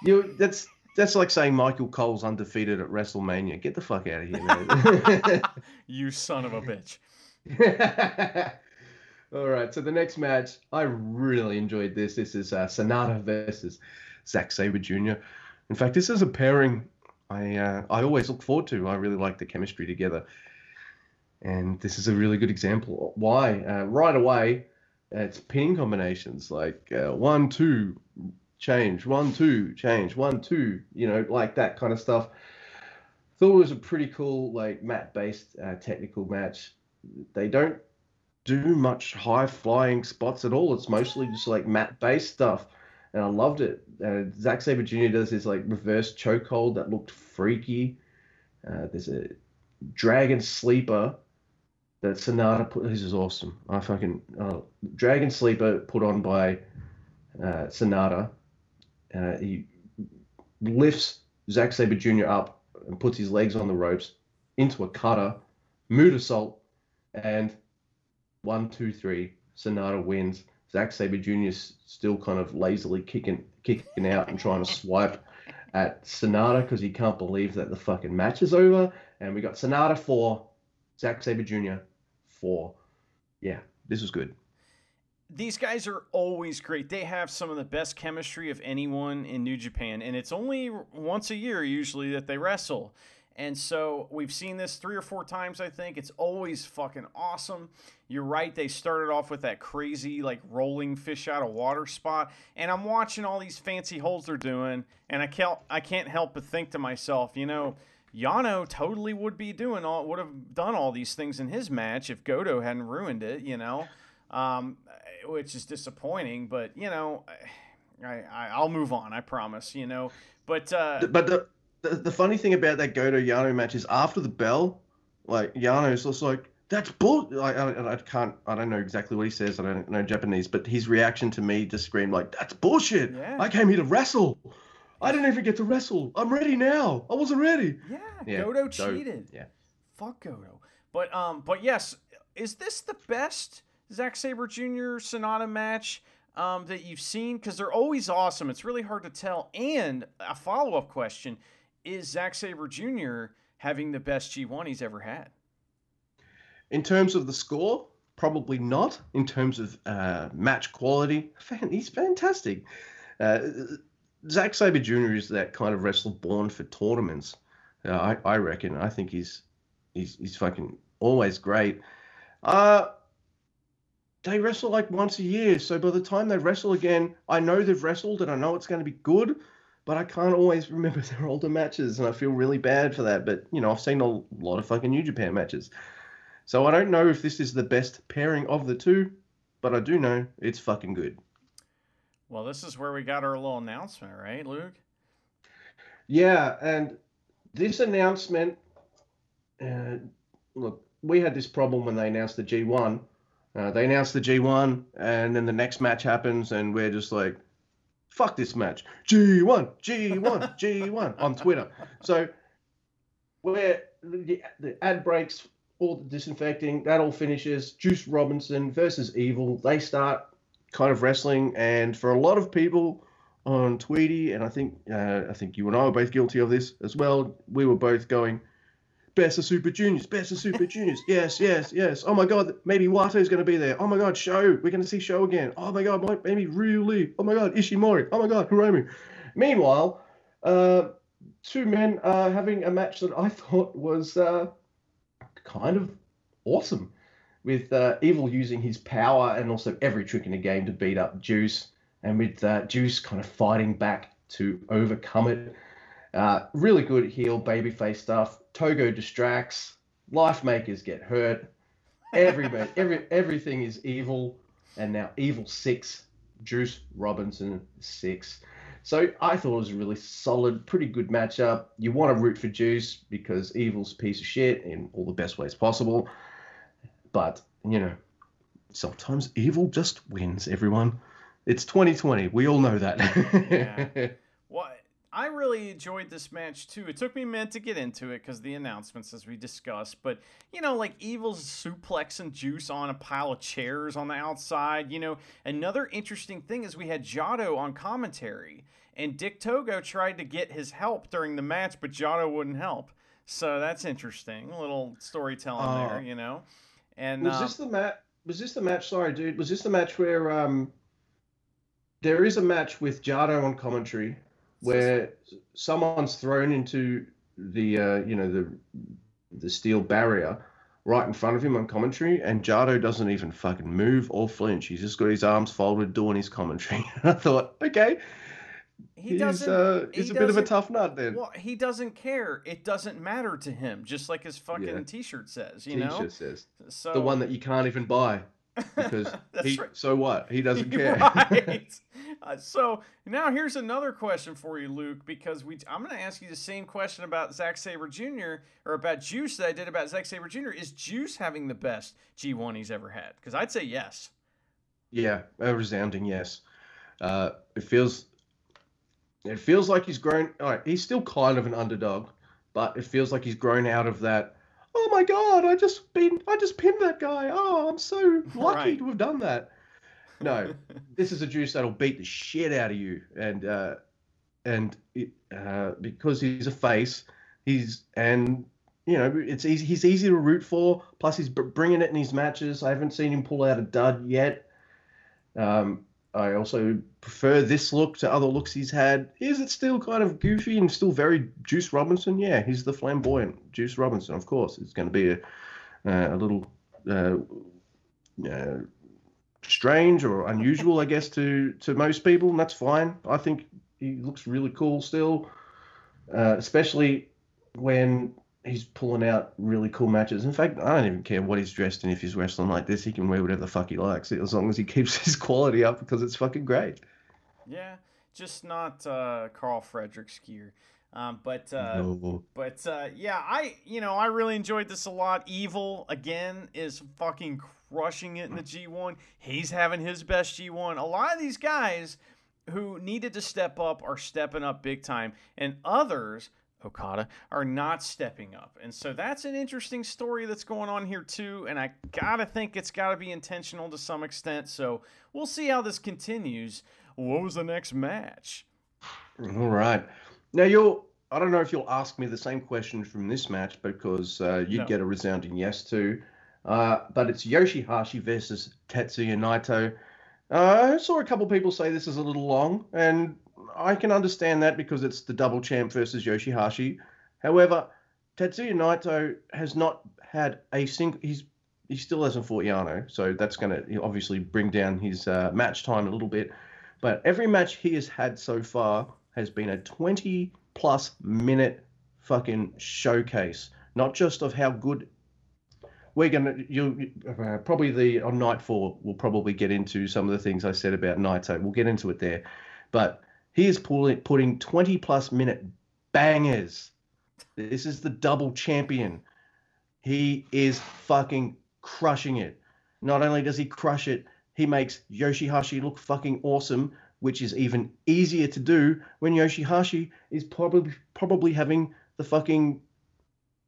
You that's that's like saying Michael Cole's undefeated at WrestleMania. Get the fuck out of here, man. You son of a bitch. All right, so the next match, I really enjoyed this. This is uh, Sanada versus Zack Sabre Jr. In fact, this is a pairing I uh, I always look forward to. I really like the chemistry together, and this is a really good example. Why? Uh, right away, uh, it's pinning combinations like uh, one two change, one two change, one two. You know, like that kind of stuff. Thought it was a pretty cool like mat based uh, technical match. They don't do much high flying spots at all. It's mostly just like mat based stuff, and I loved it. Uh, Zack Sabre Jr. does this like reverse chokehold that looked freaky. Uh, there's a dragon sleeper that Sanada put. This is awesome. I fucking uh, dragon sleeper put on by uh, Sanada. Uh, he lifts Zack Sabre Jr. up and puts his legs on the ropes into a cutter, moonsault, and one, two, three. Sanada wins. Zack Sabre Jr. 's still kind of lazily kicking kicking out and trying to swipe at Sanada because he can't believe that the fucking match is over. And we got Sanada four, Zack Sabre Jr. four. Yeah, this was good. These guys are always great. They have some of the best chemistry of anyone in New Japan, and it's only once a year usually that they wrestle. And so we've seen this three or four times, I think. It's always fucking awesome. You're right, they started off with that crazy, like, rolling fish out of water spot. And I'm watching all these fancy holds they're doing, and I can't, I can't help but think to myself, you know, Yano totally would be doing all, would have done all these things in his match if Goto hadn't ruined it, you know, um, which is disappointing. But, you know, I, I, I'll move on, I promise, you know. But, uh, But the, the the funny thing about that Goto Yano match is after the bell, like Yano's just like that's bull. I, I, I can't. I don't know exactly what he says. I don't know Japanese, but his reaction to me just screamed like, "That's bullshit! Yeah. I came here to wrestle. I didn't even get to wrestle. I'm ready now. I wasn't ready." yeah, Yeah, Goto so- cheated. yeah. Fuck Goto. But um, but yes, is this the best Zack Sabre Jr. Sanada match um, that you've seen? Because they're always awesome. It's really hard to tell. And a follow up question: Is Zack Sabre Jr. having the best G1 he's ever had? In terms of the score, probably not. In terms of uh, match quality, fan, he's fantastic. Uh, Zack Sabre Jr. is that kind of wrestler born for tournaments. Uh, I, I reckon. I think he's he's he's fucking always great. Uh, they wrestle like once a year, so by the time they wrestle again, I know they've wrestled and I know it's going to be good, but I can't always remember their older matches, and I feel really bad for that. But you know, I've seen a lot of fucking New Japan matches. So I don't know if this is the best pairing of the two, but I do know it's fucking good. Well, this is where we got our little announcement, right, Luke? Yeah, and this announcement, uh, look, we had this problem when they announced the G1. Uh, they announced the G1, and then the next match happens, and we're just like, fuck this match. G1, G1, G1 on Twitter. So where the, the ad breaks, all the disinfecting, that all finishes. Juice Robinson versus Evil. They start kind of wrestling, and for a lot of people on Tweety, and I think uh, I think you and I were both guilty of this as well. We were both going, best of Super Juniors, best of Super Juniors. Yes, yes, yes. Oh my God, maybe Wato's going to be there. Oh my God, Sho, we're going to see Sho again. Oh my God, maybe Lee. Oh my God, Ishimori. Oh my God, Hiromu. Meanwhile, uh, two men are having a match that I thought was uh, kind of awesome, with uh, Evil using his power and also every trick in the game to beat up Juice, and with uh, Juice kind of fighting back to overcome it. Uh, really good heel babyface stuff. Togo distracts. Life makers get hurt. Everybody, every everything is evil, and now Evil Six, Juice Robinson Six. So I thought it was a really solid, pretty good matchup. You want to root for Juice because Evil's a piece of shit in all the best ways possible. But, you know, sometimes Evil just wins, everyone. It's 2020. We all know that. Yeah. I really enjoyed this match too. It took me a minute to get into it because the announcements, as we discussed. But you know, like Evil's suplex and juice on a pile of chairs on the outside. You know, another interesting thing is we had Jado on commentary, and Dick Togo tried to get his help during the match, but Jado wouldn't help. So that's interesting. A little storytelling Oh. there, you know. And Was uh, this the match? Was this the match? Sorry, dude. Was this the match where um, there is a match with Jado on commentary where someone's thrown into the uh, you know the the steel barrier right in front of him on commentary, and Jado doesn't even fucking move or flinch. He's just got his arms folded doing his commentary. I thought, okay, he he's doesn't. uh, he's he a bit of a tough nut then. Well, he doesn't care. It doesn't matter to him, just like his fucking Yeah. T-shirt says. You know. T-shirt says So the one that you can't even buy because he. right. So what? He doesn't care. right. Uh, so now here's another question for you, Luke, because we I'm going to ask you the same question about Zack Sabre Jr. or about Juice that I did about Zack Sabre Jr. Is Juice having the best G1 he's ever had? Because I'd say yes. Yeah, a resounding yes. Uh, it feels it feels like he's grown. All right, he's still kind of an underdog, but it feels like he's grown out of that. Oh my god! I just been I just pinned that guy. Oh, I'm so lucky Right. to have done that. No, this is a juice that'll beat the shit out of you, and uh, and it, uh, because he's a face, he's and you know it's easy. He's easy to root for. Plus, he's bringing it in his matches. I haven't seen him pull out a dud yet. Um, I also prefer this look to other looks he's had. Is it still kind of goofy and still very Juice Robinson? Yeah, he's the flamboyant Juice Robinson, of course. It's going to be a, uh, a little uh, uh, strange or unusual, I guess, to, to most people, and that's fine. I think he looks really cool still, uh, especially when he's pulling out really cool matches. In fact, I don't even care what he's dressed in if he's wrestling like this. He can wear whatever the fuck he likes, as long as he keeps his quality up because it's fucking great. Yeah, just not uh, Karl Fredericks gear. Um, but uh, No. But uh, yeah, I you know I really enjoyed this a lot. Evil again is fucking crushing it in the G1. He's having his best G1. A lot of these guys who needed to step up are stepping up big time, and others. Okada are not stepping up. And so that's an interesting story that's going on here too and I got to think it's got to be intentional to some extent. So we'll see how this continues. What was the next match? All right. Now you'll. I don't know if you'll ask me the same question from this match because uh, you'd No. get a resounding yes to. Uh, but it's Yoshihashi versus Tetsuya Naito. Uh, I saw a couple people say this is a little long, and I can understand that because it's the double champ versus Yoshihashi. However, Tetsuya Naito has not had a single. He's he still hasn't fought Yano, so that's going to obviously bring down his uh, match time a little bit. But every match he has had so far has been a 20 plus minute fucking showcase, not just of how good we're gonna. You uh, probably the on night four we'll probably get into some of the things I said about night Naito. We'll get into it there, but he is pulling putting 20 plus minute bangers. This is the double champion. He is fucking crushing it. Not only does he crush it, he makes Yoshihashi look fucking awesome, which is even easier to do when Yoshihashi is probably probably having the fucking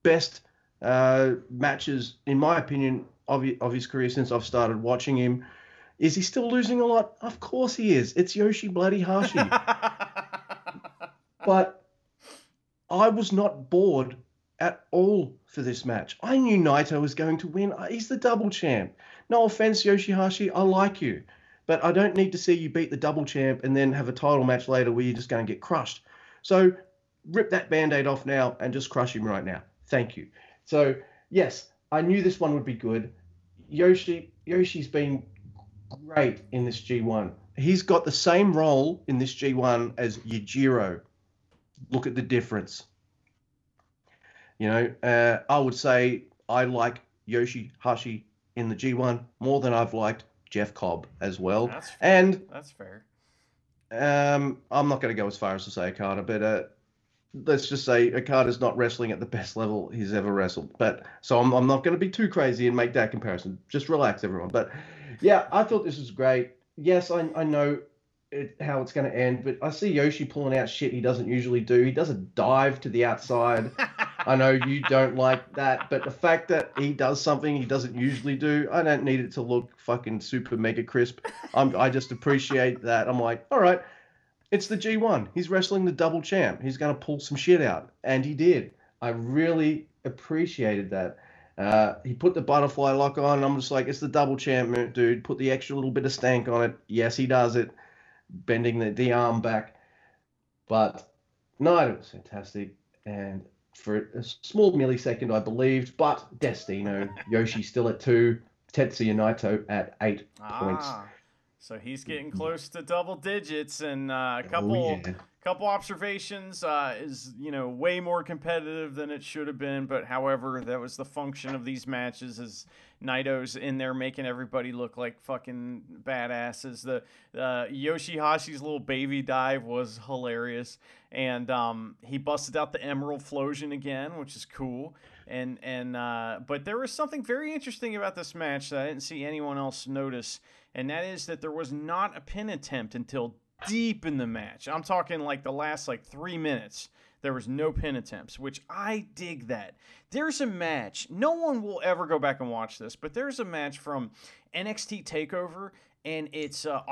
best uh, matches, in my opinion, of, of his career since I've started watching him. Is he still losing a lot? Of course he is. It's Yoshi bloody Hashi. but I was not bored at all for this match. I knew Naito was going to win. Uh, He's the double champ. No offense, Yoshihashi, I like you, but I don't need to see you beat the double champ and then have a title match later where you're just going to get crushed. So rip that band-aid off now and just crush him right now. Thank you. So yes, I knew this one would be good. Yoshi Yoshi's been great in this G1. He's got the same role in this G1 as Yujiro. Look at the difference. You know, uh, I would say I like Yoshi Hashi in the G1 more than I've liked Jeff Cobb as well. That's fair. And That's fair. um, I'm not going to go as far as to say Okada, but uh, let's just say Okada's not wrestling at the best level he's ever wrestled. But so I'm, I'm not going to be too crazy and make that comparison. Just relax, everyone. But yeah, I thought this was great. Yes, I, I know it, how it's going to end, but I see Yoshi pulling out shit he doesn't usually do. He does a dive to the outside. I know you don't like that, but the fact that he does something he doesn't usually do, I don't need it to look fucking super mega crisp. I'm, I just appreciate that. I'm like, all right, It's the G1. He's wrestling the double champ. He's going to pull some shit out. And he did. I really appreciated that. Uh, he put the butterfly lock on, and I'm just like, it's the double champ, dude. Put the extra little bit of stank on it. Yes, he does it, bending the, the arm back. But no, it was fantastic. And for a small millisecond, I believed, but Destino, Yoshi still at two, Tetsuya Naito at eight points. Ah, so he's getting close to double digits, and uh, a couple Oh, yeah. Couple observations uh, is you know way more competitive than it should have been. But however, that was the function of these matches. Is Naito's in there making everybody look like fucking badasses. The uh, Yoshihashi's little baby dive was hilarious, and um, he busted out the Emerald Flowsion again, which is cool. And and uh, but there was something very interesting about this match that I didn't see anyone else notice, and that is that there was not a pin attempt until deep in the match. I'm talking like the last like three minutes. There was no pin attempts, which I dig that. There's a match. No one will ever go back and watch this, but there's a match from NXT Takeover, and it's uh,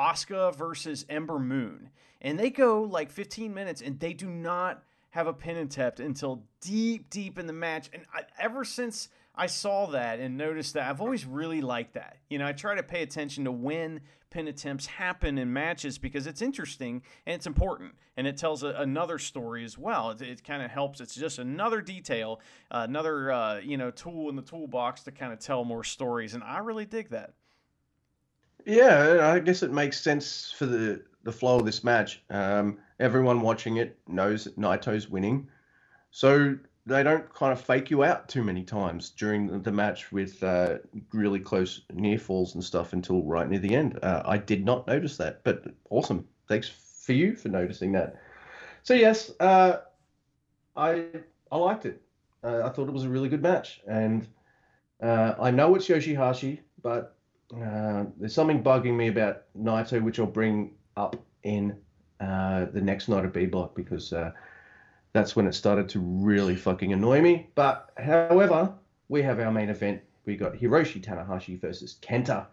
versus Ember Moon, and they go like 15 minutes, and they do not have a pin attempt until deep, deep in the match. And I, ever since I saw that and noticed that, I've always really liked that. You know, I try to pay attention to when pin attempts happen in matches because it's interesting and it's important and it tells a, another story as well. It, it kind of helps. It's just another detail, uh, another uh, you know tool in the toolbox to kind of tell more stories, and I really dig that. Yeah, I guess it makes sense for the, the flow of this match. Um, everyone watching it knows that Naito's winning. So they don't kind of fake you out too many times during the- match with uh, really close near falls and stuff until right near the end. Uh, I did not notice that, but awesome. Thanks for you for noticing that. So yes, uh, I I liked it. Uh, I thought it was a really good match, and uh, I know it's Yoshihashi, but uh, there's something bugging me about Naito, which I'll bring up in the next night of B Block because that's when it started to really fucking annoy me. But however, we have our main event. We got Hiroshi Tanahashi versus Kenta.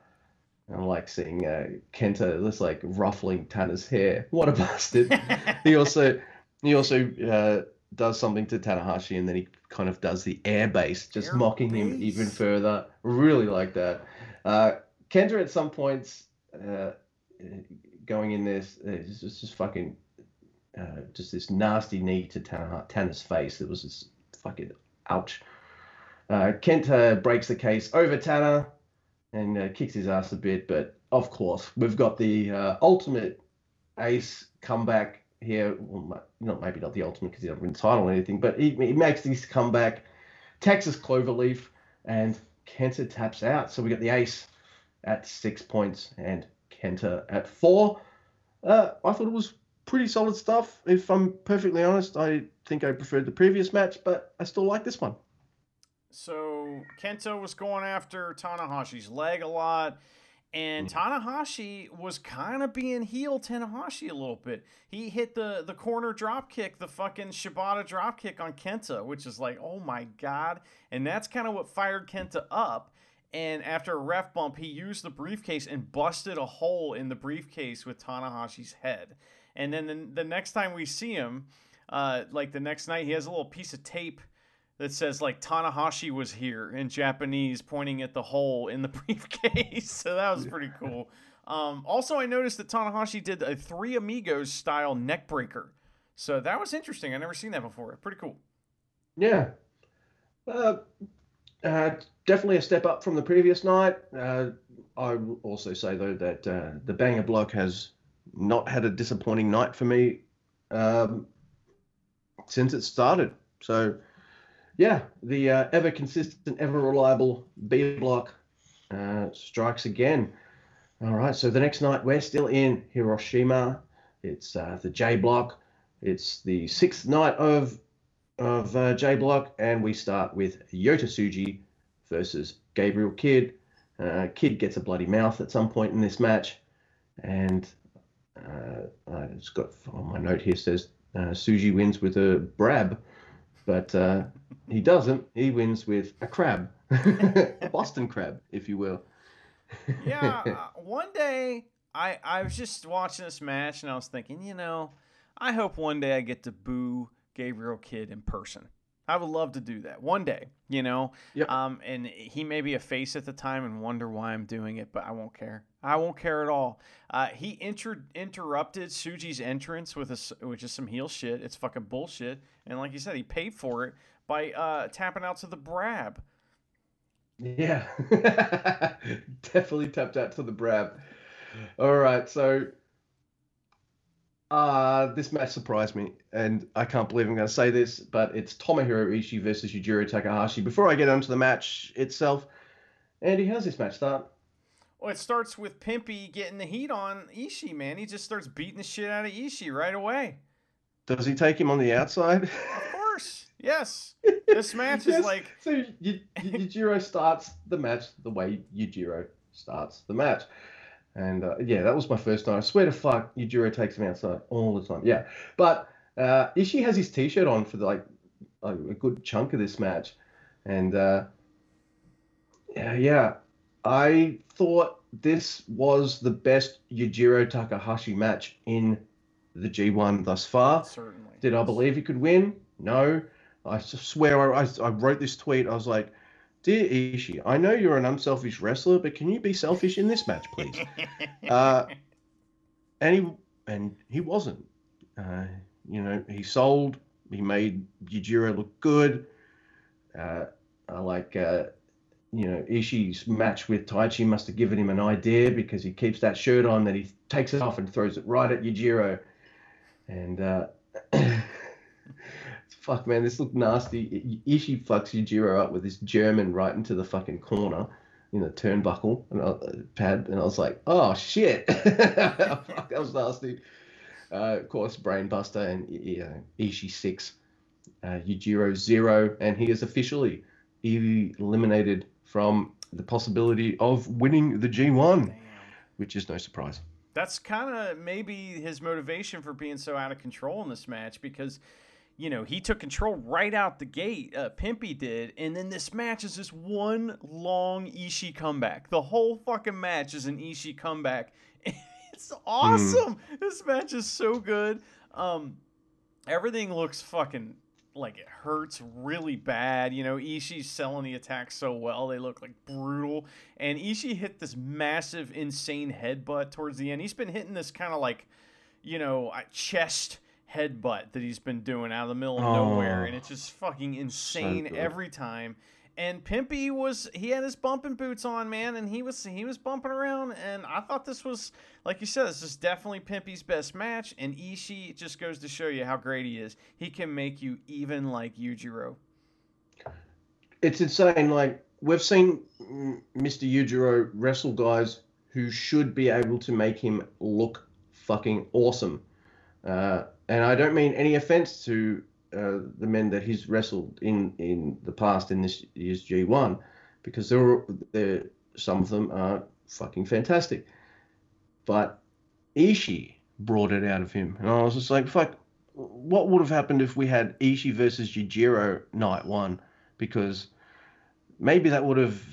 I like seeing uh, Kenta just like ruffling Tana's hair. What a bastard! he also he also uh, does something to Tanahashi, and then he kind of does the air base, just Air mocking him even further. Really like that. Uh, Kenta at some points uh, going in this, it's just, just fucking uh, just this nasty knee to Tana's face. It was this fucking ouch. Uh, Kenta breaks the case over Tana and uh, kicks his ass a bit, but of course we've got the uh, ultimate ace comeback here. Well, not maybe not the ultimate because he doesn't win the title or anything, but he, he makes this comeback. Texas Cloverleaf and Kenta taps out. So we got the ace at six points and Kenta at four. Uh, I thought it was pretty solid stuff. If I'm perfectly honest, I think I preferred the previous match, but I still like this one. So Kenta was going after Tanahashi's leg a lot, and mm-hmm. Tanahashi was kind of being heel Tanahashi a little bit. He hit the the corner drop kick, the fucking Shibata drop kick on Kenta, which is like, oh my god! And that's kind of what fired Kenta up. And after a ref bump, he used the briefcase and busted a hole in the briefcase with Tanahashi's head. And then the, the next time we see him, uh, like the next night, he has a little piece of tape that says like Tanahashi was here in Japanese, pointing at the hole in the briefcase. so that was pretty cool. Um, also, I noticed that Tanahashi did a Three Amigos style neck breaker. So that was interesting. I never seen that before. Pretty cool. Yeah. Uh, uh, definitely a step up from the previous night. Uh, I will also say, though, that uh, the Banger Block has not had a disappointing night for me um, since it started. So, yeah, the uh, ever consistent, ever reliable B Block uh, strikes again. All right, so the next night we're still in Hiroshima. It's uh, the A Block. It's the sixth night of of uh, A Block, and we start with Yota Tsuji versus Gabriel Kidd. Uh, Kidd gets a bloody mouth at some point in this match, and uh, I just got on my note here says uh, Tsuji wins with a brab, but uh, he doesn't. He wins with a crab, a Boston crab, if you will. Yeah, one day I I was just watching this match and I was thinking, you know, I hope one day I get to boo Gabriel Kidd in person. I would love to do that one day, you know. Yep. Um, and he may be a face at the time and wonder why I'm doing it, but I won't care. I won't care at all. Uh, he inter- interrupted Tsuji's entrance with a, which is some heel shit. It's fucking bullshit. And like you said, he paid for it by uh, tapping out to the Brab. Yeah, definitely tapped out to the Brab. All right, so uh, this match surprised me, and I can't believe I'm going to say this, but it's Tomohiro Ishii versus Yujiro Takahashi. Before I get onto the match itself, Andy, how's this match start? Well, it starts with Pimpy getting the heat on Ishii, man. He just starts beating the shit out of Ishii right away. Does he take him on the outside? Of course, yes. This match is like so Yujiro starts the match the way Yujiro starts the match. And uh, yeah, that was my first time. I swear to fuck, Yujiro takes him outside all the time. Yeah, but uh, Ishii has his t-shirt on for like a, a good chunk of this match, and uh, yeah, yeah, I thought this was the best Yujiro Takahashi match in the G1 thus far. certainly. Did I believe he could win? No. I swear I, I wrote this tweet. I was like, Dear Ishii, I know you're an unselfish wrestler, but can you be selfish in this match, please? uh, and he and he wasn't. Uh, you know, he sold. He made Yujiro look good. Uh, I like, uh, you know, Ishii's match with Taichi must have given him an idea because he keeps that shirt on, then he takes it off and throws it right at Yujiro. And uh, fuck, man, this looked nasty. I- Ishii fucks Yujiro up with this German right into the fucking corner in the turnbuckle and I, uh, pad, and I was like, oh shit, fuck, that was nasty. Uh, of course, Brainbuster and uh, Ishii six, uh, Yujiro zero, and he is officially eliminated from the possibility of winning the G1, Damn. which is no surprise. That's kind of maybe his motivation for being so out of control in this match because, you know, he took control right out the gate. Uh, Pimpy did, and then this match is just one long Ishii comeback. The whole fucking match is an Ishii comeback. it's awesome. This match is so good. Um, everything looks fucking like it hurts really bad. You know, Ishii's selling the attacks so well; they look like brutal. And Ishii hit this massive, insane headbutt towards the end. He's been hitting this kind of like, you know, uh, chest headbutt that he's been doing out of the middle of nowhere, Oh. and it's just fucking insane good. every time. And Pimpy was he had his bumping boots on, man, and he was he was bumping around, and I thought this was like you said, this is definitely Pimpy's best match, and Ishii it just goes to show you how great he is. He can make you even like Yujiro. it's insane. Like we've seen mm, Mr. Yujiro wrestle guys who should be able to make him look fucking awesome. Uh, and I don't mean any offense to uh, the men that he's wrestled in in the past in this year's G1, because there there some of them are fucking fantastic. But Ishii brought it out of him, and I was just like, fuck. What would have happened if we had Ishii versus Yujiro night one? Because maybe that would have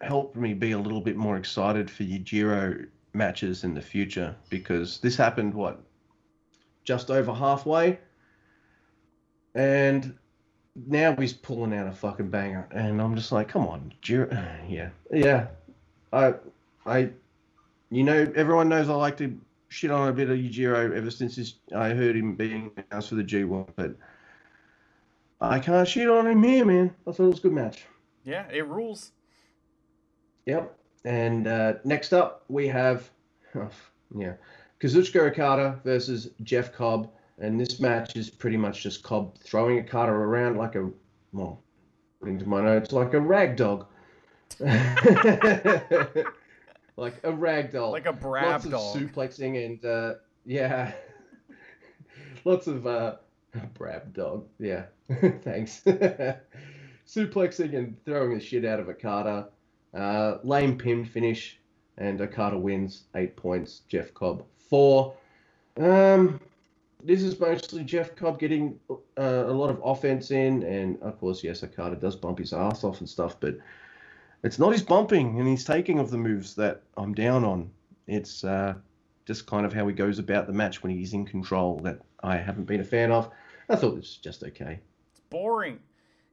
helped me be a little bit more excited for Yujiro matches in the future because this happened what just over halfway. And now he's pulling out a fucking banger. And I'm just like come on Jiro yeah. Yeah. I I you know everyone knows I like to shit on a bit of Yujiro ever since his, I heard him being announced for the G1 but I can't shit on him here man. I thought it was a good match. Yeah, it rules. Yep. And uh, next up, we have, oh, yeah, Kazuchika Okada versus Jeff Cobb. And this match is pretty much just Cobb throwing Okada around like a, well, according to my notes, like a rag dog. like a rag doll. Like a brab Lots dog. of suplexing and, uh, yeah. Lots of, uh, brab dog. Yeah. Thanks. Suplexing and throwing the shit out of Okada. Uh, lame pin finish, and Okada wins eight points. Jeff Cobb four. Um, this is mostly Jeff Cobb getting uh, a lot of offense in, and of course, yes, Okada does bump his ass off and stuff, but it's not his bumping and his taking of the moves that I'm down on. It's uh, just kind of how he goes about the match when he's in control that I haven't been a fan of. I thought it was just okay. It's boring.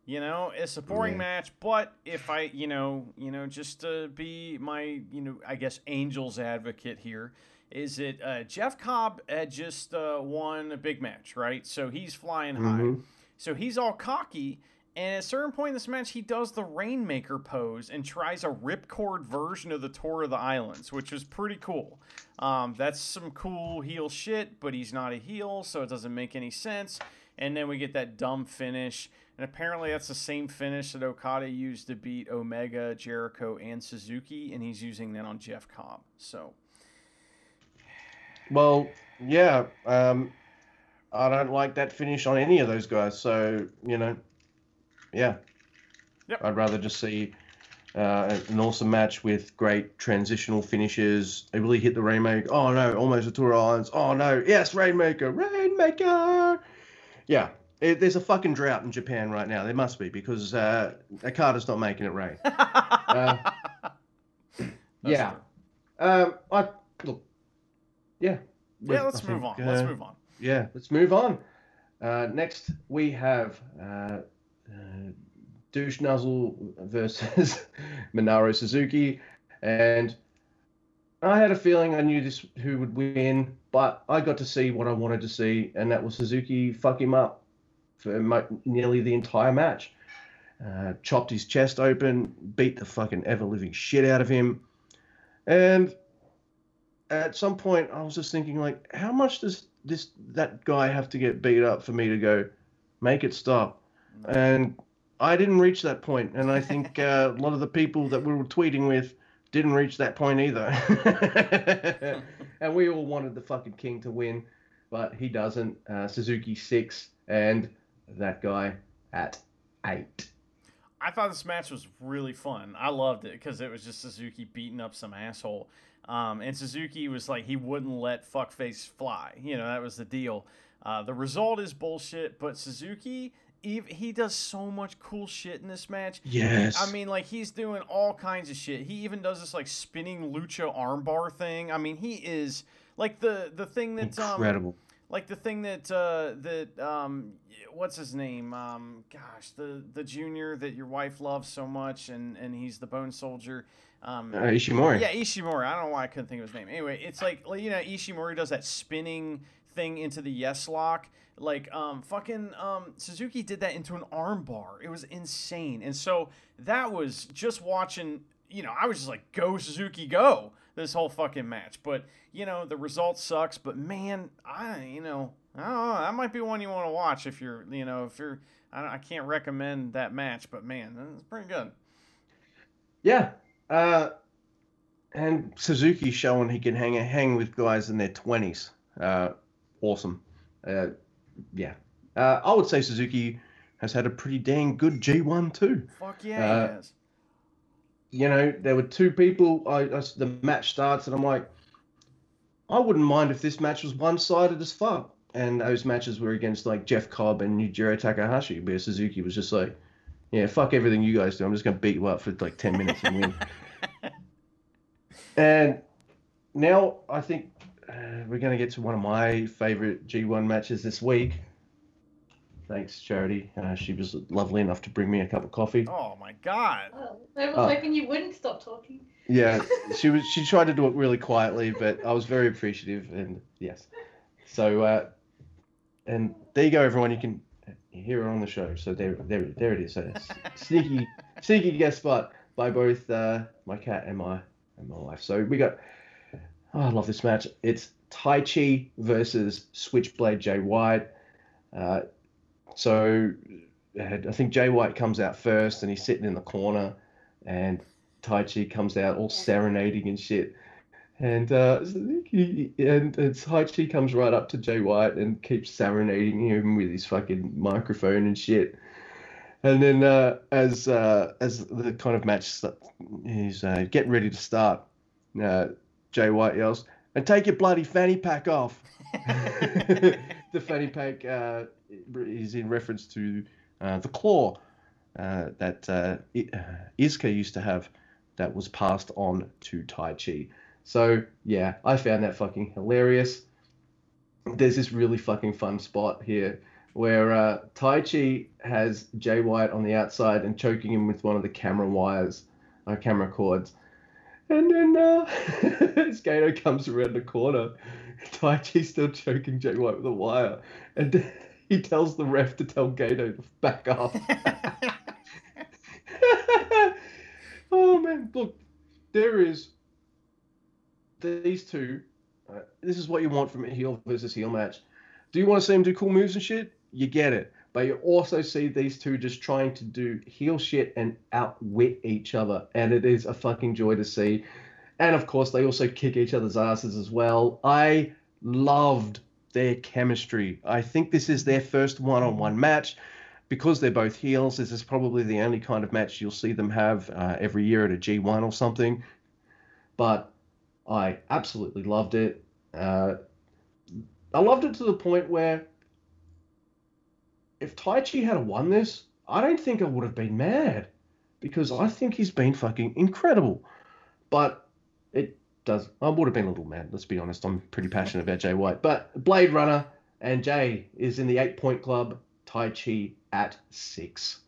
You know, it's a boring Yeah. match, but if I, you know, you know, just to be my, you know, I guess Angels advocate here, is it uh, Jeff Cobb had just uh, won a big match, right? So he's flying high. Mhm. So he's all cocky, and at a certain point in this match, he does the Rainmaker pose and tries a ripcord version of the Tour of the Islands, which was pretty cool. Um, that's some cool heel shit, but he's not a heel, so it doesn't make any sense. And then we get that dumb finish, and apparently that's the same finish that Okada used to beat Omega, Jericho, and Suzuki, and he's using that on Jeff Cobb. So Well, yeah, um, I don't like that finish on any of those guys. So you know, yeah, Yep. I'd rather just see uh, an awesome match with great transitional finishes. They really hit the rainmaker. Oh no, almost a tour of islands. Oh no, yes, rainmaker, rainmaker. Yeah, it, there's a fucking drought in Japan right now. There must be because uh, Okada's not making it rain. Uh, yeah. Um, I. Yeah. yeah, let's I move think, on. Let's uh, move on. Yeah, let's move on. Uh, next, we have uh, uh, Douche Nuzzle versus Minoru Suzuki, and I had a feeling I knew this who would win, but I got to see what I wanted to see, and that was Suzuki fuck him up for mo- nearly the entire match. Uh, chopped his chest open, beat the fucking ever living shit out of him, and at some point I was just thinking like, how much does this that guy have to get beat up for me to go, make it stop? And I didn't reach that point, and I think uh, a lot of the people that we were tweeting with didn't reach that point either. and we all wanted the fucking king to win, but he doesn't. Uh, Suzuki six, and that guy at eight. I thought this match was really fun. I loved it because it was just Suzuki beating up some asshole. Um, and Suzuki was like, he wouldn't let fuckface fly. You know, that was the deal. Uh, the result is bullshit, but Suzuki, ev he does so much cool shit in this match. Yes. I mean, like, he's doing all kinds of shit. He even does this, like, spinning lucha armbar thing. I mean, he is, like, the, the thing that. Um, incredible. Like the thing that uh, that um, what's his name? Um, gosh, the the junior that your wife loves so much, and and he's the Bone Soldier. Um, Uh, Ishimori. yeah, Ishimori. I don't know why I couldn't think of his name. Anyway, it's like you know Ishimori does that spinning thing into the yes lock. Like um fucking um Suzuki did that into an arm bar. It was insane. And so that was just watching, you know, I was just like go Suzuki go this whole fucking match. But, you know, the result sucks, but man, I you know, I don't know, that might be one you want to watch if you're, you know, if you're I, I can't recommend that match, but man, it's pretty good. Yeah. Uh, and Suzuki showing he can hang hang with guys in their twenties. Uh, awesome. Uh, yeah. Uh, I would say Suzuki has had a pretty dang good G1 too. Fuck yeah, Uh, he has. You know, there were two people. I, I the match starts and I'm like, I wouldn't mind if this match was one sided as fuck. And those matches were against like Jeff Cobb and Yujiro Takahashi, where Suzuki was just like, yeah, fuck everything you guys do. I'm just gonna beat you up for like ten minutes and win. And now I think uh, we're going to get to one of my favorite G1 matches this week. Thanks, Charity. Uh, she was lovely enough to bring me a cup of coffee. Oh my god. Oh, I was Oh. hoping you wouldn't stop talking. Yeah, she was. She tried to do it really quietly, but I was very appreciative, and yes. So, uh, and there you go, everyone. You can hear her on the show. So there, there, there it is. So sneaky, sneaky guest spot by both uh, my cat and my and my wife. So we got. Oh, I love this match. It's Taichi versus Switchblade Jay White. So uh, I think Jay White comes out first, and he's sitting in the corner, and Taichi comes out all serenading and shit. And uh, he, and, and Taichi comes right up to Jay White and keeps serenading him with his fucking microphone and shit. And then uh, as uh, as the kind of match is uh, getting ready to start, uh, Jay White yells, "And take your bloody fanny pack off." the fanny pack uh, is in reference to uh, the claw uh, that uh, uh, used to have that was passed on to Taichi. So yeah, I found that fucking hilarious. There's this really fucking fun spot here where uh, Taichi has Jay White on the outside and choking him with one of the camera wires, uh, camera cords. And then uh, comes around the corner, Taichi's still choking Jay White with a wire. And he tells the ref to tell Gedo to back off. oh man, look, there is these two. Uh, this is what you want from a heel versus heel match. Do you want to see them do cool moves and shit? You get it. But you also see these two just trying to do heel shit and outwit each other. And it is a fucking joy to see. And of course, they also kick each other's asses as well. I loved their chemistry. I think this is their first one on one match. Because they're both heels, this is probably the only kind of match you'll see them have uh, every year at a G1 or something. But I absolutely loved it. Uh, I loved it to the point where if Taichi had won this, I don't think I would have been mad because I think he's been fucking incredible. But does. I would have been a little mad. Let's be honest. I'm pretty passionate about Jay White. But Blade Runner and Jay is in the eight point club. Taichi at six.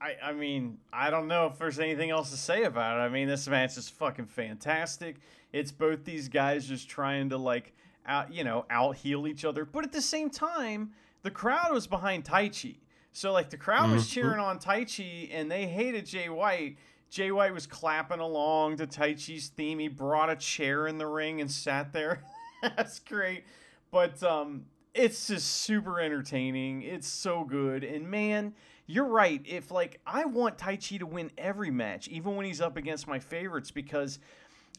I, I mean, I don't know if there's anything else to say about it. I mean, this match is fucking fantastic. It's both these guys just trying to like out, you know, out heel each other, but at the same time, the crowd was behind Taichi. So like the crowd was Mhm. cheering on Taichi and they hated Jay White. Jay White was clapping along to Taichi's theme. He brought a chair in the ring and sat there. That's great. But um it's just super entertaining. It's so good. And man, you're right. If like I want Taichi to win every match, even when he's up against my favorites, because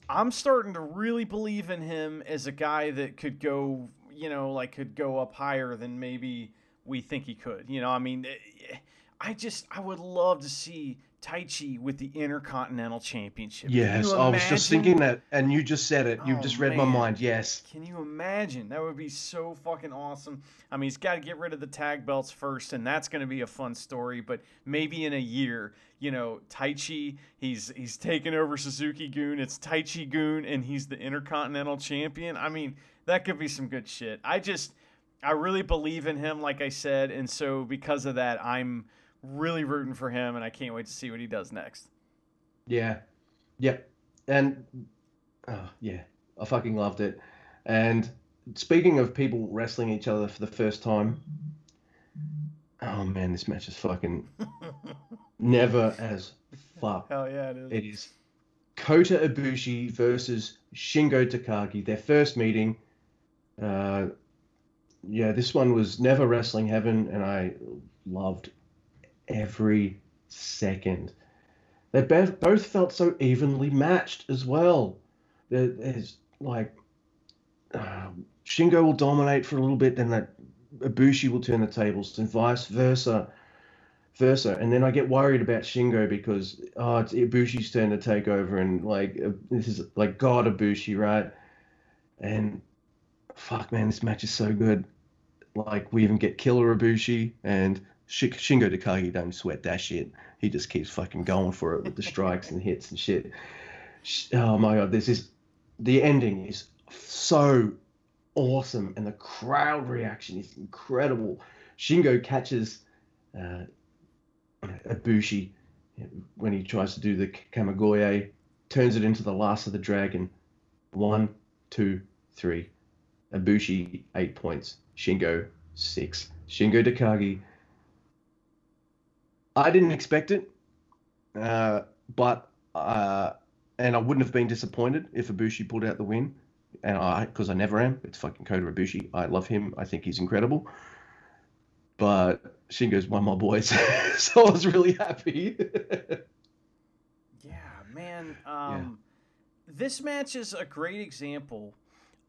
I'm starting to really believe in him as a guy that could go, you know, like could go up higher than maybe we think he could. You know, I mean, eh, I just I would love to see Taichi with the Intercontinental Championship. Yes, I was just thinking that, and you just said it. You've Oh, just read my mind. Yes. Can you imagine? That would be so fucking awesome. I mean, he's got to get rid of the tag belts first, and that's going to be a fun story. But maybe in a year, you know, Taichi, he's he's taken over Suzuki-gun. It's Taichi-gun, and he's the Intercontinental Champion. I mean, that could be some good shit. I just, I really believe in him, like I said, and so because of that, I'm really rooting for him, and I can't wait to see what he does next. Yeah. Yep. And oh, yeah, I fucking loved it. And speaking of people wrestling each other for the first time, oh man, this match is fucking never as fuck. Hell yeah, it is. It is Kota Ibushi versus Shingo Takagi, their first meeting. Uh, yeah, this one was never wrestling heaven, and I loved every second. They both felt so evenly matched as well. There's like uh, Shingo will dominate for a little bit, then that Ibushi will turn the tables, and vice versa versa. And then I get worried about Shingo because oh, it's Ibushi's turn to take over, and like uh, this is like God Ibushi, right? And fuck, man, this match is so good. Like we even get Killer Ibushi and Shingo Takagi don't sweat that shit. He just keeps fucking going for it with the strikes and hits and shit. Oh my god, this is the ending is so awesome, and the crowd reaction is incredible. Shingo catches uh, Ibushi when he tries to do the Kamigoye, turns it into the last of the dragon. One, two, three. Ibushi, eight points. Shingo, six. Shingo Takagi. I didn't expect it, uh, but uh, and I wouldn't have been disappointed if Ibushi pulled out the win, and I because I never am. It's fucking Kota Ibushi. I love him. I think he's incredible. But Shingo's one of my boys, so I was really happy. Yeah, man. Um, This match is a great example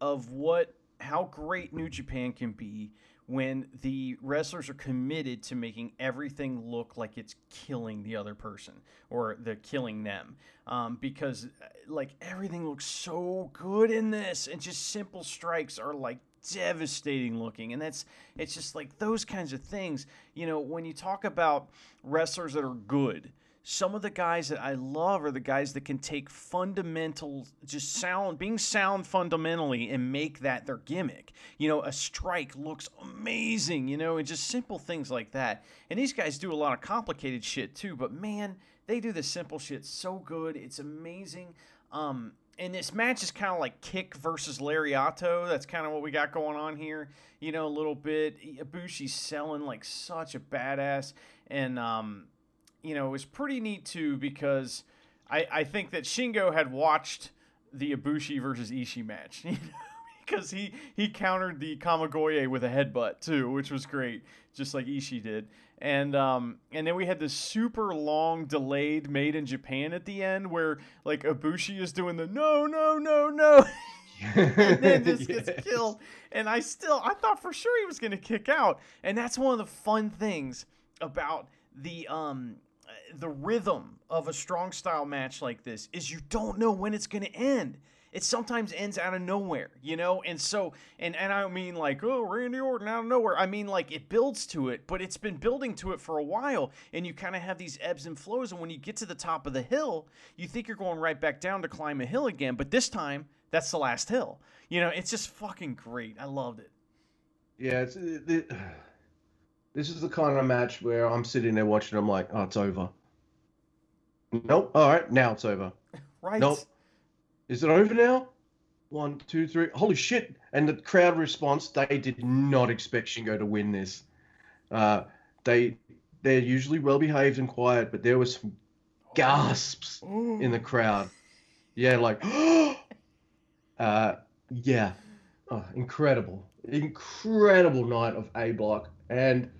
of what how great New Japan can be when the wrestlers are committed to making everything look like it's killing the other person or they're killing them. Um, because uh, like everything looks so good in this, and just simple strikes are like devastating looking and that's it's just like those kinds of things you know when you talk about wrestlers that are good some of the guys that I love are the guys that can take fundamental, just sound, being sound fundamentally and make that their gimmick. You know, a strike looks amazing, you know, and just simple things like that. And these guys do a lot of complicated shit too, but man, they do the simple shit so good. It's amazing. Um, and this match is kind of like Kick versus Lariato. That's kind of what we got going on here. You know, a little bit. Ibushi's selling like such a badass, and um, you know, it was pretty neat too because I I think that Shingo had watched the Ibushi versus Ishii match. You know? Because he, he countered the Kamigoye with a headbutt too, which was great, just like Ishii did. And um, and then we had this super long delayed made in Japan at the end where like Ibushi is doing the no no no no and then just gets killed. And I still I thought for sure he was gonna kick out. And that's one of the fun things about the um the rhythm of a strong style match like this is you don't know when it's gonna end. It sometimes ends out of nowhere, you know? And so and and I mean like, oh, Randy Orton out of nowhere. I mean like it builds to it, but it's been building to it for a while, and you kind of have these ebbs and flows, and when you get to the top of the hill, you think you're going right back down to climb a hill again, but this time that's the last hill. You know, it's just fucking great. I loved it. Yeah, it's it, it- this is the kind of match where I'm sitting there watching. I'm like, oh, it's over. Nope. All right, now it's over. Right? Nope. Is it over now? One, two, three. Holy shit! And the crowd response, they did not expect Shingo to win this. Uh, they they're usually well behaved and quiet, but there was some gasps in the crowd. Yeah, like, uh, yeah, oh, incredible, incredible night of A Block, and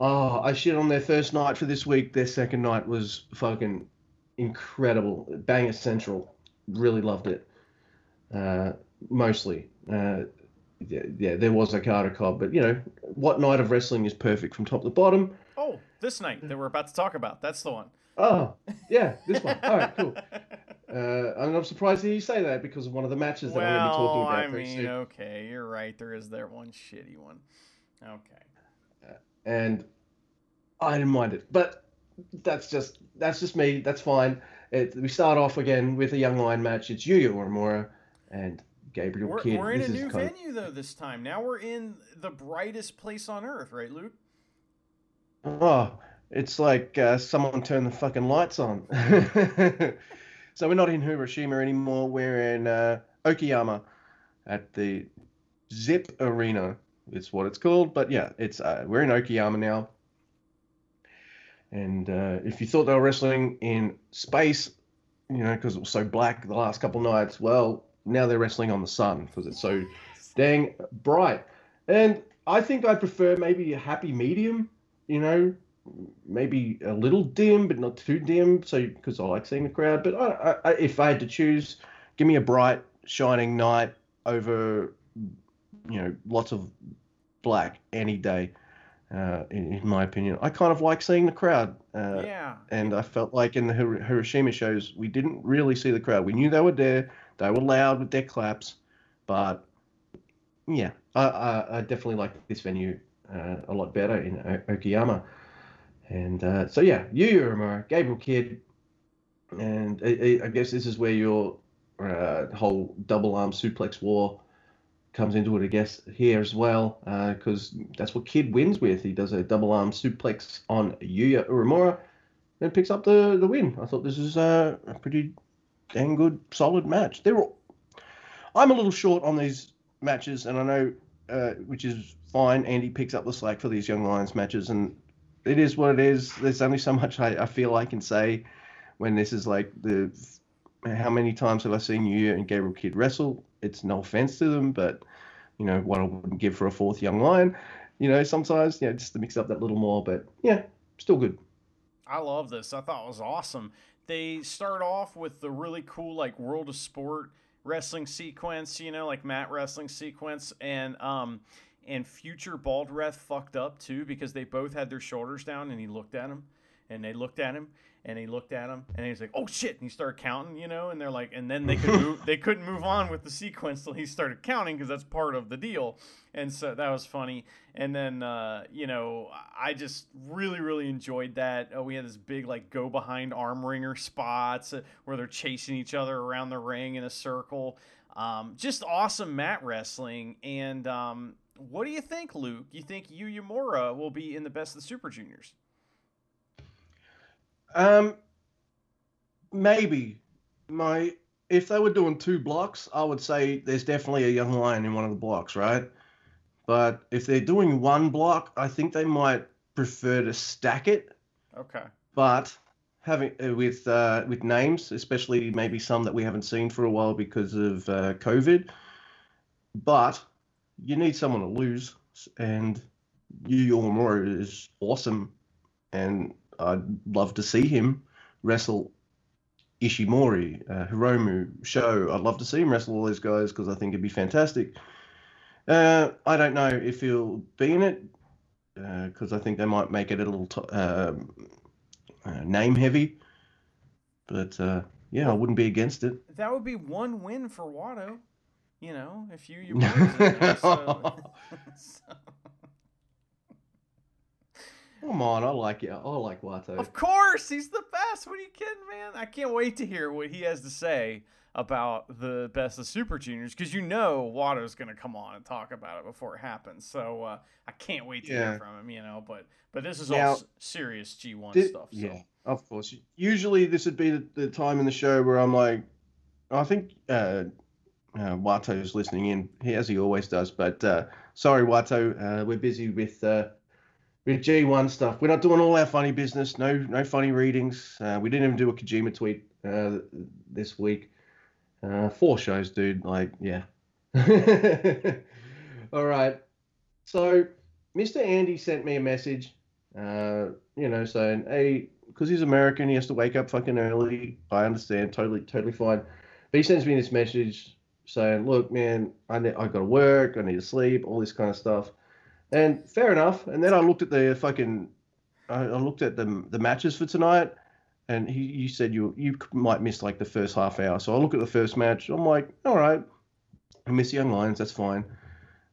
oh, I shit on their first night for this week. Their second night was fucking incredible. Banger Central, really loved it. Uh, mostly, uh, yeah, yeah, there was a Carter Cobb, but you know, what night of wrestling is perfect from top to bottom? Oh, this night that we're about to talk about. That's the one. Oh, yeah, this one. All right, cool. Uh, and I'm surprised to hear you say that because of one of the matches that I'm going to be talking Well, about. I mean, soon. okay, you're right. There is that one shitty one. Okay. And I didn't mind it. But that's just that's just me. That's fine. It, we start off again with a young lion match. It's Yuya Uemura and Gabriel We're, Kidd. we're in This a new kind of- venue though this time. Now we're in the brightest place on earth, right, Luke? Oh, it's like uh, someone turned the fucking lights on. so we're not in Hiroshima anymore. We're in uh, Okayama at the Zip Arena. It's what it's called. But yeah, it's uh, we're in Okayama now. And uh, if you thought they were wrestling in space, you know, because it was so black the last couple nights, well, now they're wrestling on the sun because it's so dang bright. And I think I prefer maybe a happy medium, you know, maybe a little dim, but not too dim. So because I like seeing the crowd. But I, I, if I had to choose, give me a bright, shining night over, you know, lots of black any day. Uh, in, in my opinion, I kind of like seeing the crowd. Uh, yeah. and I felt like in the Hir- Hiroshima shows, we didn't really see the crowd. We knew they were there. They were loud with their claps, but yeah, I, I, I definitely like this venue uh, a lot better in o- Okayama. And uh, so yeah, Yuya Uemura, Gabriel Kidd, and I, I- I guess this is where your uh, whole double arm suplex war comes into it. I guess here as well, because that's what Kidd wins with. He does a double arm suplex on Yuya Uemura and picks up the, the win. I thought this was uh, a pretty dang good, solid match. They're all... I'm a little short on these matches, and I know, uh, which is fine. Andy picks up the slack for these Young Lions matches, and it is what it is. There's only so much I, I feel I can say when this is like the. How many times have I seen you and Gabriel Kidd wrestle? It's no offense to them, but you know what I wouldn't give for a fourth Young Lion. You know, sometimes you know just to mix up that little more, but yeah, still good. I love this. I thought it was awesome. They start off with the really cool like World of Sport wrestling sequence, you know, like mat wrestling sequence, and um, and future Baldreth fucked up too because they both had their shoulders down, and he looked at him, and they looked at him and he looked at him and he's like oh shit and he started counting you know and they're like and then they could move they couldn't move on with the sequence till he started counting because that's part of the deal. And so that was funny. And then uh, you know i just really really enjoyed that. Uh, we had this big like go behind arm ringer spots uh, where they're chasing each other around the ring in a circle. Um, just awesome mat wrestling. And um, what do you think luke? You think Yuya Uemura will be in the best of the super juniors Um, maybe my if they were doing two blocks, I would say there's definitely a young lion in one of the blocks, right? But if they're doing one block, I think they might prefer to stack it. okay But having uh, with uh, with names, especially maybe some that we haven't seen for a while because of uh, COVID. But you need someone to lose, and Yuya Uemura is awesome, and I'd love to see him wrestle Ishimori, uh, Hiromu, Sho. I'd love to see him wrestle all these guys because I think it'd be fantastic. Uh, I don't know if he'll be in it because I think they might make it a little t- um uh, name heavy. But uh, yeah, I wouldn't be against it. that would be one win for Watto. You know, if you you so, so- Come on, I like it. I like Wato. Of course, he's the best. What are you kidding, man? I can't wait to hear what he has to say about the best of Super Juniors because you know Watto's going to come on and talk about it before it happens. So uh, I can't wait to Yeah. hear from him. You know, but but this is Now, all serious G1 stuff. So. Yeah, of course. Usually, this would be the, the time in the show where I'm like, I think uh, uh, Wato's listening in, he, as he always does. But uh, sorry, Wato, uh, we're busy with uh, with G1 stuff. We're not doing all our funny business. No, no funny readings. Uh, we didn't even do a Kojima tweet uh, this week. Uh, four shows, dude. Like, yeah. all right. So, Mr. Andy sent me a message uh, you know, saying, hey, because he's American, he has to wake up fucking early. I understand, totally, totally fine. But he sends me this message saying, look, man, I ne- I got to work, I need to sleep, all this kind of stuff. And fair enough. And then I looked at the fucking, I, looked at the the matches for tonight, and he you said you you might miss like the first half hour. So I look at the first match. I'm like, all right, I miss Young Lions, that's fine.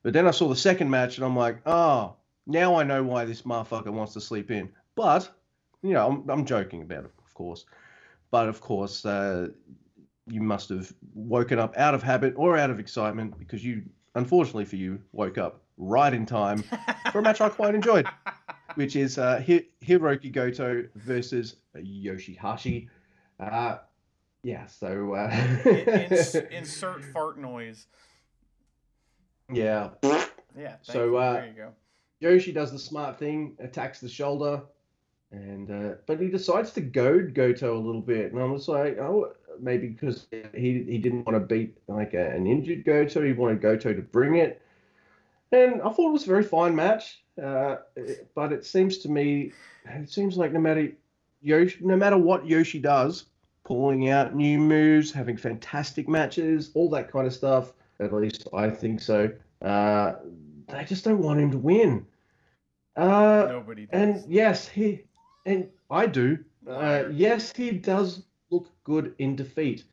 But then I saw the second match, and I'm like, oh, now I know why this motherfucker wants to sleep in. But, you know, I'm, I'm joking about it, of course. But of course, uh, you must have woken up out of habit or out of excitement because you, unfortunately for you, woke up right in time for a match I quite enjoyed, which is uh, Hi- Hirooki Goto versus Yoshihashi. Uh, yeah, so. Uh, Ins- insert fart noise. yeah. Yeah. So, uh, there you go. Yoshi does the smart thing, attacks the shoulder, and uh, but he decides to goad Goto a little bit, and I was like, oh, maybe because he he didn't want to beat like a, an injured Goto, he wanted Goto to bring it, and I thought it was a very fine match, uh, but it seems to me, it seems like no matter Yoshi, no matter what Yoshi does, pulling out new moves, having fantastic matches, all that kind of stuff. At least I think so. Uh, they just don't want him to win. Uh, Nobody does. and yes, he and I do. Uh, yes, he does look good in defeat,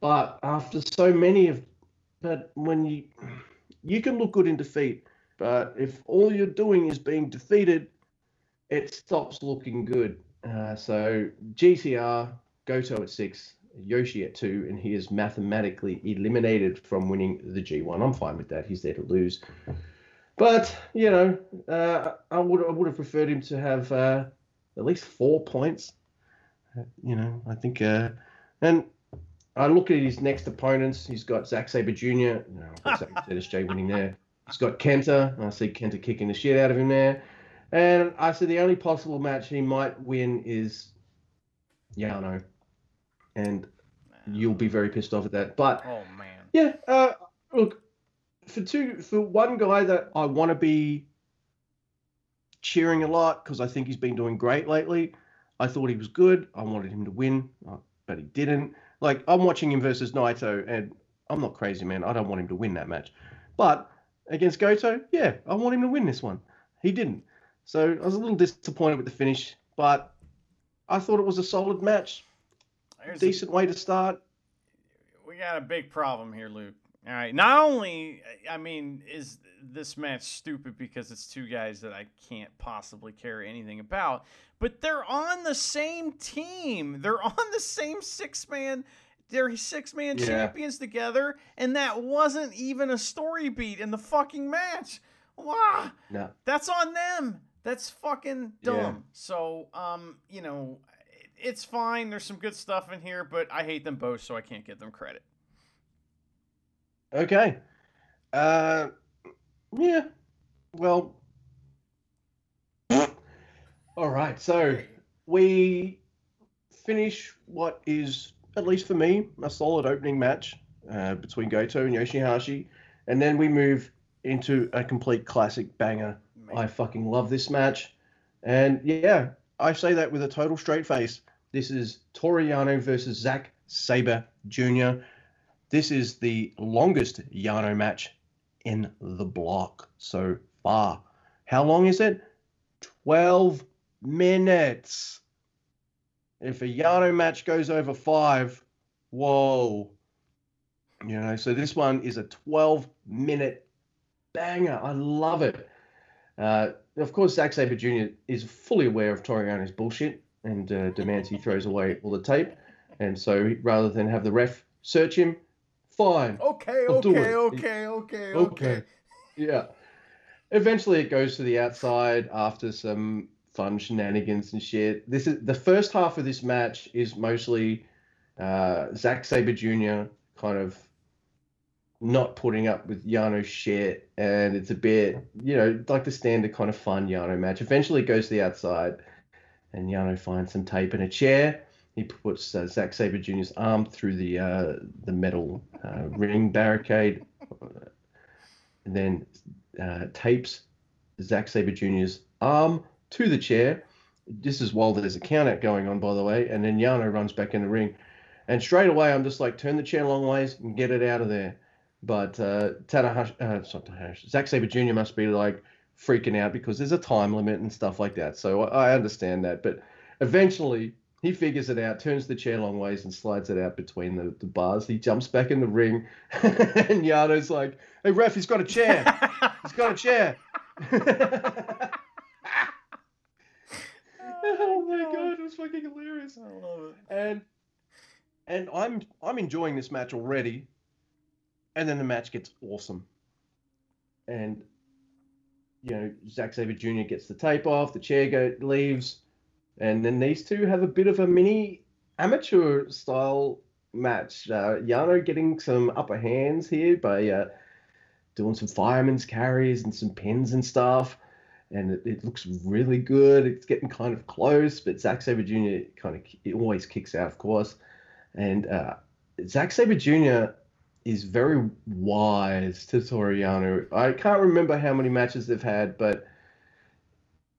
but after so many of, but when you you can look good in defeat, but if all you're doing is being defeated, it stops looking good. Uh, so GTR Goto at six, Yoshi at two, and he is mathematically eliminated from winning the G1. I'm fine with that. He's there to lose. But you know, uh, I would I would have preferred him to have uh, at least four points. Uh, You know, I think, uh, and I look at his next opponents. He's got Zack Sabre Jr. No, I've got ZSJ winning there. He's got Kenta. I see Kenta kicking the shit out of him there. And I see the only possible match he might win is Yano, and you'll be very pissed off at that. But Oh man. yeah, uh, look, for two, for one guy that I want to be cheering a lot because I think he's been doing great lately. I thought he was good. I wanted him to win, but he didn't. Like I'm watching him versus Naito, and I'm not crazy, man. I don't want him to win that match, but against Goto, yeah, I want him to win this one. He didn't, so I was a little disappointed with the finish, but I thought it was a solid match. There's a- Decent way to start. we got a big problem here, Luke. All right. Not only, I mean, is this match stupid because it's two guys that I can't possibly care anything about, but they're on the same team. They're on the same six man. They're six man Yeah. champions together, and that wasn't even a story beat in the fucking match. Wow. No. That's on them. That's fucking dumb. Yeah. So, um, you know, it's fine. There's some good stuff in here, but I hate them both, so I can't give them credit. Okay. Uh, yeah. Well. All right. So we finish what is, at least for me, a solid opening match uh, between Goto and Yoshihashi, and then we move into a complete classic banger. I fucking love this match, and yeah, I say that with a total straight face. This is Toru Yano versus Zack Sabre Jr. This is the longest Yano match in the block so far. How long is it? 12 minutes. If a Yano match goes over five, whoa. You know, so this one is a 12 minute banger. I love it. Uh, of course, Zack Sabre Jr. is fully aware of Toru Yano's bullshit and uh, demands he throws away all the tape. And so rather than have the ref search him, fine. Okay, I'll okay, okay, okay, Okay. Yeah. Eventually, it goes to the outside after some fun shenanigans and shit. This is the first half of this match is mostly uh, Zack Sabre Jr. kind of not putting up with Yano's shit, and it's a bit, you know, like the standard kind of fun Yano match. Eventually, it goes to the outside, and Yano finds some tape in a chair. He puts uh, Zack Sabre Jr.'s arm through the uh, the metal uh, ring barricade, and then uh, tapes Zack Sabre Jr.'s arm to the chair. This is while there's a count out going on, by the way, and then Yano runs back in the ring. And straight away, I'm just like, turn the chair long ways and get it out of there. But uh, Tanahashi, uh, Tanahashi, Zack Sabre Jr. must be like freaking out because there's a time limit and stuff like that. So I I understand that. But eventually, he figures it out, turns the chair long ways, and slides it out between the, the bars. He jumps back in the ring, and Yano's like, "Hey ref, he's got a chair. He's got a chair." oh my oh, god, it was fucking hilarious. I love it. And and I'm I'm enjoying this match already. And then the match gets awesome. And you know, Zack Sabre Jr. gets the tape off, the chair go leaves, and then these two have a bit of a mini amateur style match. Uh, Yano getting some upper hands here by uh, doing some fireman's carries and some pins and stuff. And it, it looks really good. It's getting kind of close, but Zack Sabre Jr. kind of it always kicks out, of course. And uh, Zack Sabre Jr. is very wise to Toru Yano. I can't remember how many matches they've had, but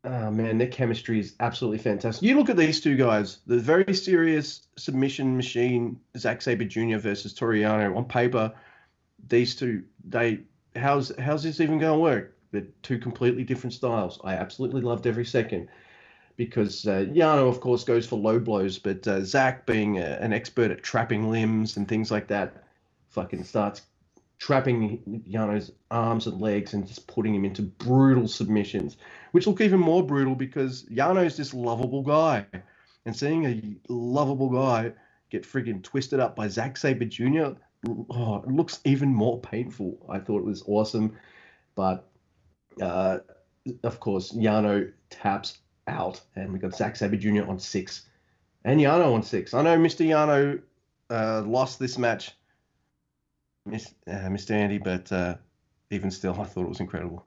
oh man, their chemistry is absolutely fantastic. You look at these two guys, the very serious submission machine, Zack Sabre Jr. versus Toru Yano. On paper, these two, they how's how's this even going to work? They're two completely different styles. I absolutely loved every second because uh, Yano, of course, goes for low blows, but uh, Zach, being a, an expert at trapping limbs and things like that, fucking starts trapping Yano's arms and legs and just putting him into brutal submissions, which look even more brutal because Yano's this lovable guy. And seeing a lovable guy get friggin' twisted up by Zack Sabre Jr., oh, it looks even more painful. I thought it was awesome. But uh, of course, Yano taps out, and we got Zack Sabre Jr. on six, and Yano on six. I know Mr. Yano uh, lost this match, Uh, Mr. Andy, but uh, even still, I thought it was incredible.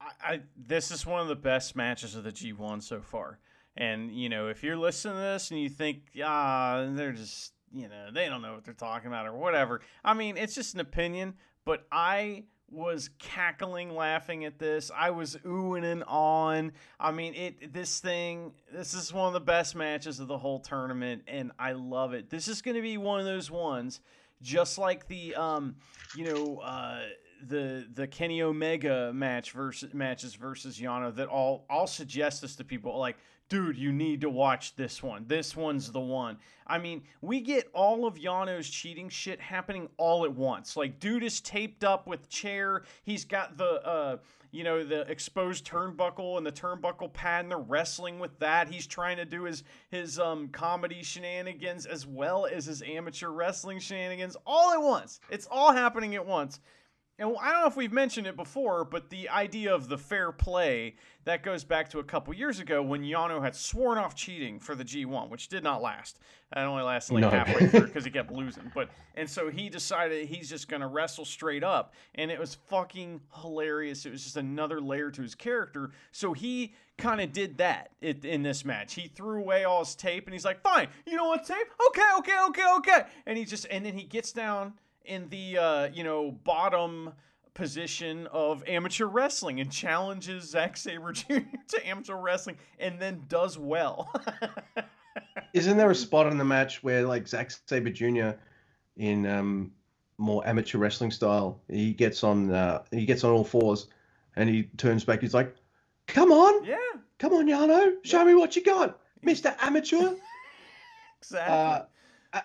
I, I this is one of the best matches of the G1 so far. And you know, if you're listening to this and you think, ah, they're just, you know, they don't know what they're talking about or whatever. I mean, it's just an opinion, but I was cackling laughing at this. I was oohing and on. I mean, it this thing, this is one of the best matches of the whole tournament and I love it. This is going to be one of those ones just like the um, you know, uh the the Kenny Omega match versus matches versus Yano that all I'll suggest this to people. Like dude you need to watch this one. This one's the one. I mean we get all of Yano's cheating shit happening all at once. Like dude is taped up with chair. He's got the uh you know the exposed turnbuckle and the turnbuckle pad and they're wrestling with that. He's trying to do his his um comedy shenanigans as well as his amateur wrestling shenanigans all at once. It's all happening at once and I don't know if we've mentioned it before, but the idea of the fair play that goes back to a couple years ago when Yano had sworn off cheating for the G1, which did not last. It only lasted like No. halfway through because he kept losing. But and so he decided he's just gonna wrestle straight up, and it was fucking hilarious. It was just another layer to his character. So he kind of did that it, in this match. He threw away all his tape, and he's like, "Fine, you know what, tape? Okay, okay, okay, okay." And he just and then he gets down in the uh, you know bottom position of amateur wrestling and challenges Zack Sabre Jr. to amateur wrestling and then does well. Isn't there a spot in the match where like Zack Sabre Jr. in um, more amateur wrestling style, he gets on uh, he gets on all fours, and he turns back. He's like, "Come on, yeah, come on, Yano, show me what you got, Mister Amateur." exactly. Uh, uh,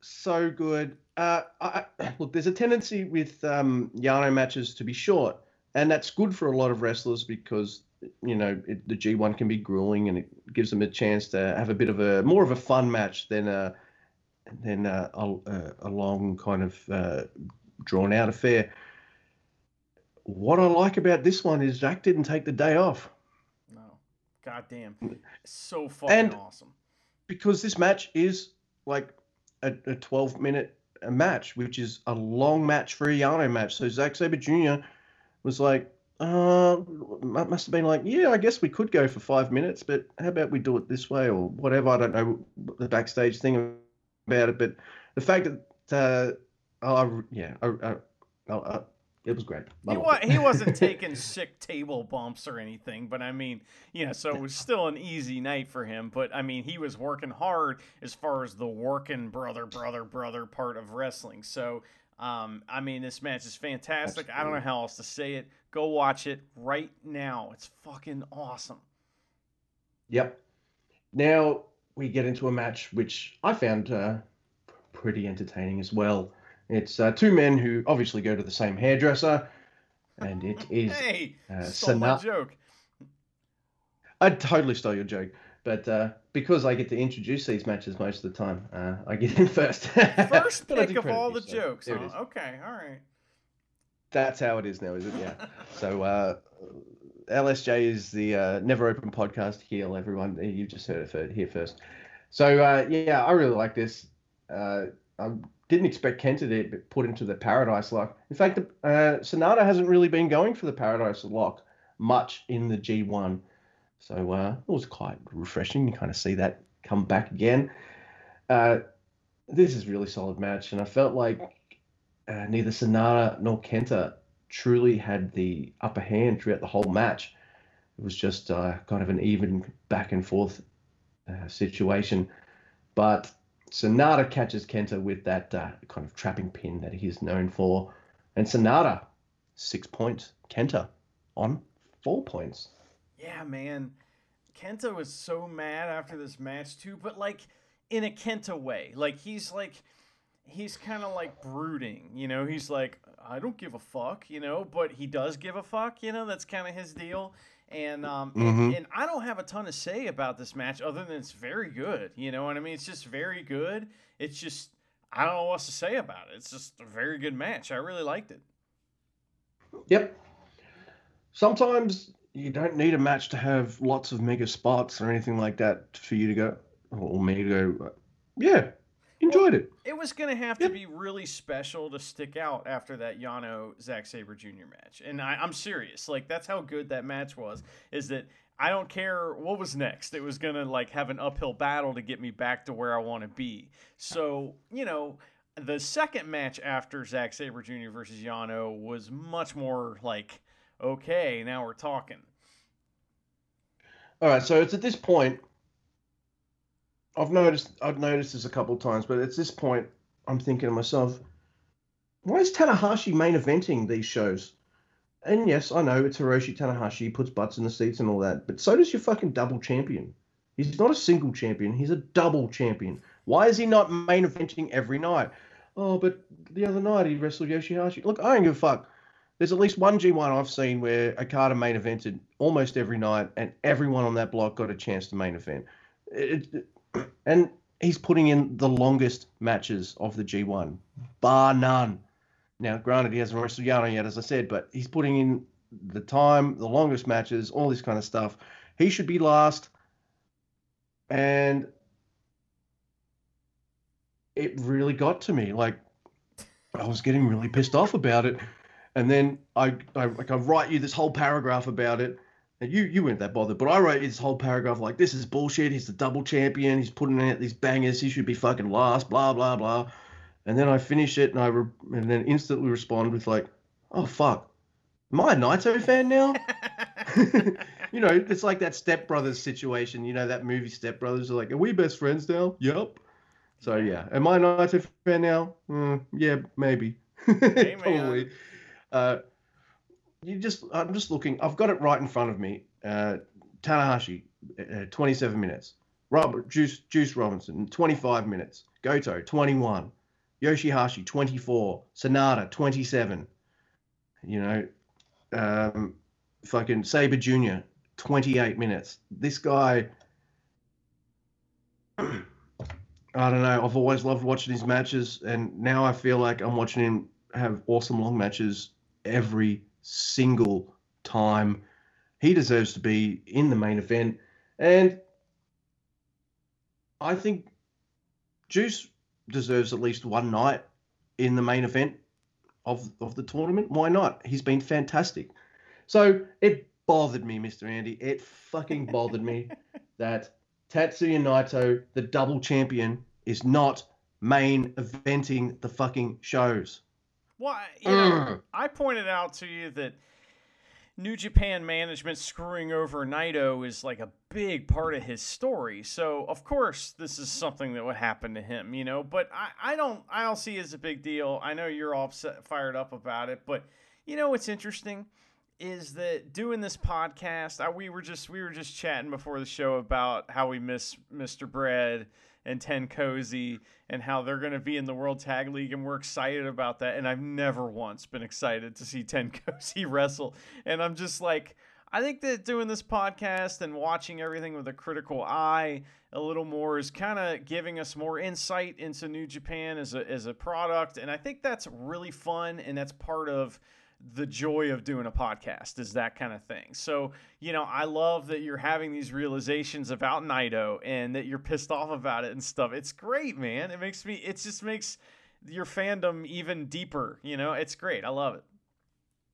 so good. Uh, I, look, there's a tendency with um, Yano matches to be short, and that's good for a lot of wrestlers because you know it, the G1 can be grueling, and it gives them a chance to have a bit of a more of a fun match than a than a, a, a long kind of uh, drawn out affair. What I like about this one is Jack didn't take the day off. no, goddamn, so fucking And- awesome. because this match is like a, a 12 minute match, which is a long match for a Yano match. So Zack Sabre Jr. was like, uh, must have been like, yeah, I guess we could go for five minutes, but how about we do it this way or whatever? I don't know the backstage thing about it, but the fact that, uh, I, yeah, I, I, I, it was great. He, wa- he wasn't taking sick table bumps or anything, but I mean, you know, so it was still an easy night for him. But I mean, he was working hard as far as the working brother, brother, brother part of wrestling. So, um, I mean, this match is fantastic. I don't know how else to say it. Go watch it right now. It's fucking awesome. Yep. Now we get into a match which I found uh, pretty entertaining as well. It's uh, two men who obviously go to the same hairdresser, and it is. Hey, uh, stole my joke. I totally stole your joke, but uh, because I get to introduce these matches most of the time, uh, I get in first. First pick of all the so jokes. Huh? Okay, all right. That's how it is now, is it? Yeah. So uh, LSJ is the uh, Never Open podcast heel. Everyone, you just heard it here first. So uh, yeah, I really like this. Uh, I didn't expect Kenta to be put into the Paradise Lock. In fact, the, uh, Sanada hasn't really been going for the Paradise Lock much in the G1. So uh, it was quite refreshing. You kind of see that come back again. Uh, this is a really solid match, and I felt like uh, neither Sanada nor Kenta truly had the upper hand throughout the whole match. It was just uh, kind of an even back and forth uh, situation. But Sanada catches Kenta with that uh, kind of trapping pin that he's known for. And Sanada, six points. Kenta on four points. Yeah, man. Kenta was so mad after this match too, but like in a Kenta way. Like he's like he's kind of like brooding, you know. He's like I don't give a fuck, you know, but he does give a fuck, you know. That's kind of his deal. And um and, Mhm. and I don't have a ton to say about this match other than it's very good, you know what I mean? It's just very good. It's just I don't know what else to say about it. It's just a very good match. I really liked it. Yep. Sometimes you don't need a match to have lots of mega spots or anything like that for you to go, or me to go, yeah, enjoyed it. It was going to have to be really special to stick out after that Yano Zack Sabre Jr. match, and I, I'm serious. Like that's how good that match was. Is that I don't care what was next. It was going to like have an uphill battle to get me back to where I want to be. So you know, the second match after Zack Sabre Jr. versus Yano was much more like, okay, now we're talking. All right, so it's at this point. I've noticed. I've noticed this a couple of times, but at this point I'm thinking to myself, why is Tanahashi main eventing these shows? And yes, I know it's Hiroshi Tanahashi, he puts butts in the seats and all that, but so does your fucking double champion. He's not a single champion, he's a double champion. Why is he not main eventing every night? Oh, but the other night he wrestled Yoshihashi. Look, I don't give a fuck. There's at least one G1 I've seen where Okada main evented almost every night, and everyone on that block got a chance to main event. It, it, and he's putting in the longest matches of the G1, bar none. Now, granted, he hasn't wrestled Yano yet, as I said, but he's putting in the time, the longest matches, all this kind of stuff. He should be last. And it really got to me. Like, I was getting really pissed off about it. And then I, I like I write you this whole paragraph about it. And you you weren't that bothered, but I wrote this whole paragraph like this is bullshit. He's the double champion. He's putting out these bangers. He should be fucking last. Blah blah blah. And then I finish it and I re- and then instantly respond with like, oh fuck, am I a Naito fan now? you know, it's like that Step Brothers situation. You know that movie Step Brothers are like, are we best friends now? Yep. So yeah, am I a Naito fan now? Mm, yeah, maybe. Hey. Probably. Uh, you just, I'm just looking. I've got it right in front of me. Uh, Tanahashi, uh, 27 minutes. Robert Juice Juice Robinson, 25 minutes. Goto, 21. Yoshihashi, 24. Sanada, 27. You know, um, fucking Sabre Jr., 28 minutes. This guy, I don't know. I've always loved watching his matches, and now I feel like I'm watching him have awesome long matches every single time. He deserves to be in the main event, and I think Juice deserves at least one night in the main event of of the tournament. Why not? He's been fantastic. So it bothered me, Mr. Andy. It fucking bothered me that Tetsuya Naito, the double champion, is not main eventing the fucking shows. Well, I- you know, mm. I pointed out to you that New Japan management screwing over Naito is like a big part of his story. So of course this is something that would happen to him, you know. But I, I don't I don't see it as a big deal. I know you're all upset, fired up about it, but you know what's interesting is that doing this podcast, I, we were just we were just chatting before the show about how we miss Mr. Bread and Ten Cozy and how they're going to be in the World Tag League, and we're excited about that. And I've never once been excited to see Ten Cozy wrestle, and I'm just like. I think that doing this podcast and watching everything with a critical eye a little more is kind of giving us more insight into New Japan as a as a product, and I think that's really fun, and that's part of the joy of doing a podcast is that kind of thing. So, you know, I love that you're having these realizations about Naito and that you're pissed off about it and stuff. It's great, man. It makes me it just makes your fandom even deeper, you know? It's great. I love it.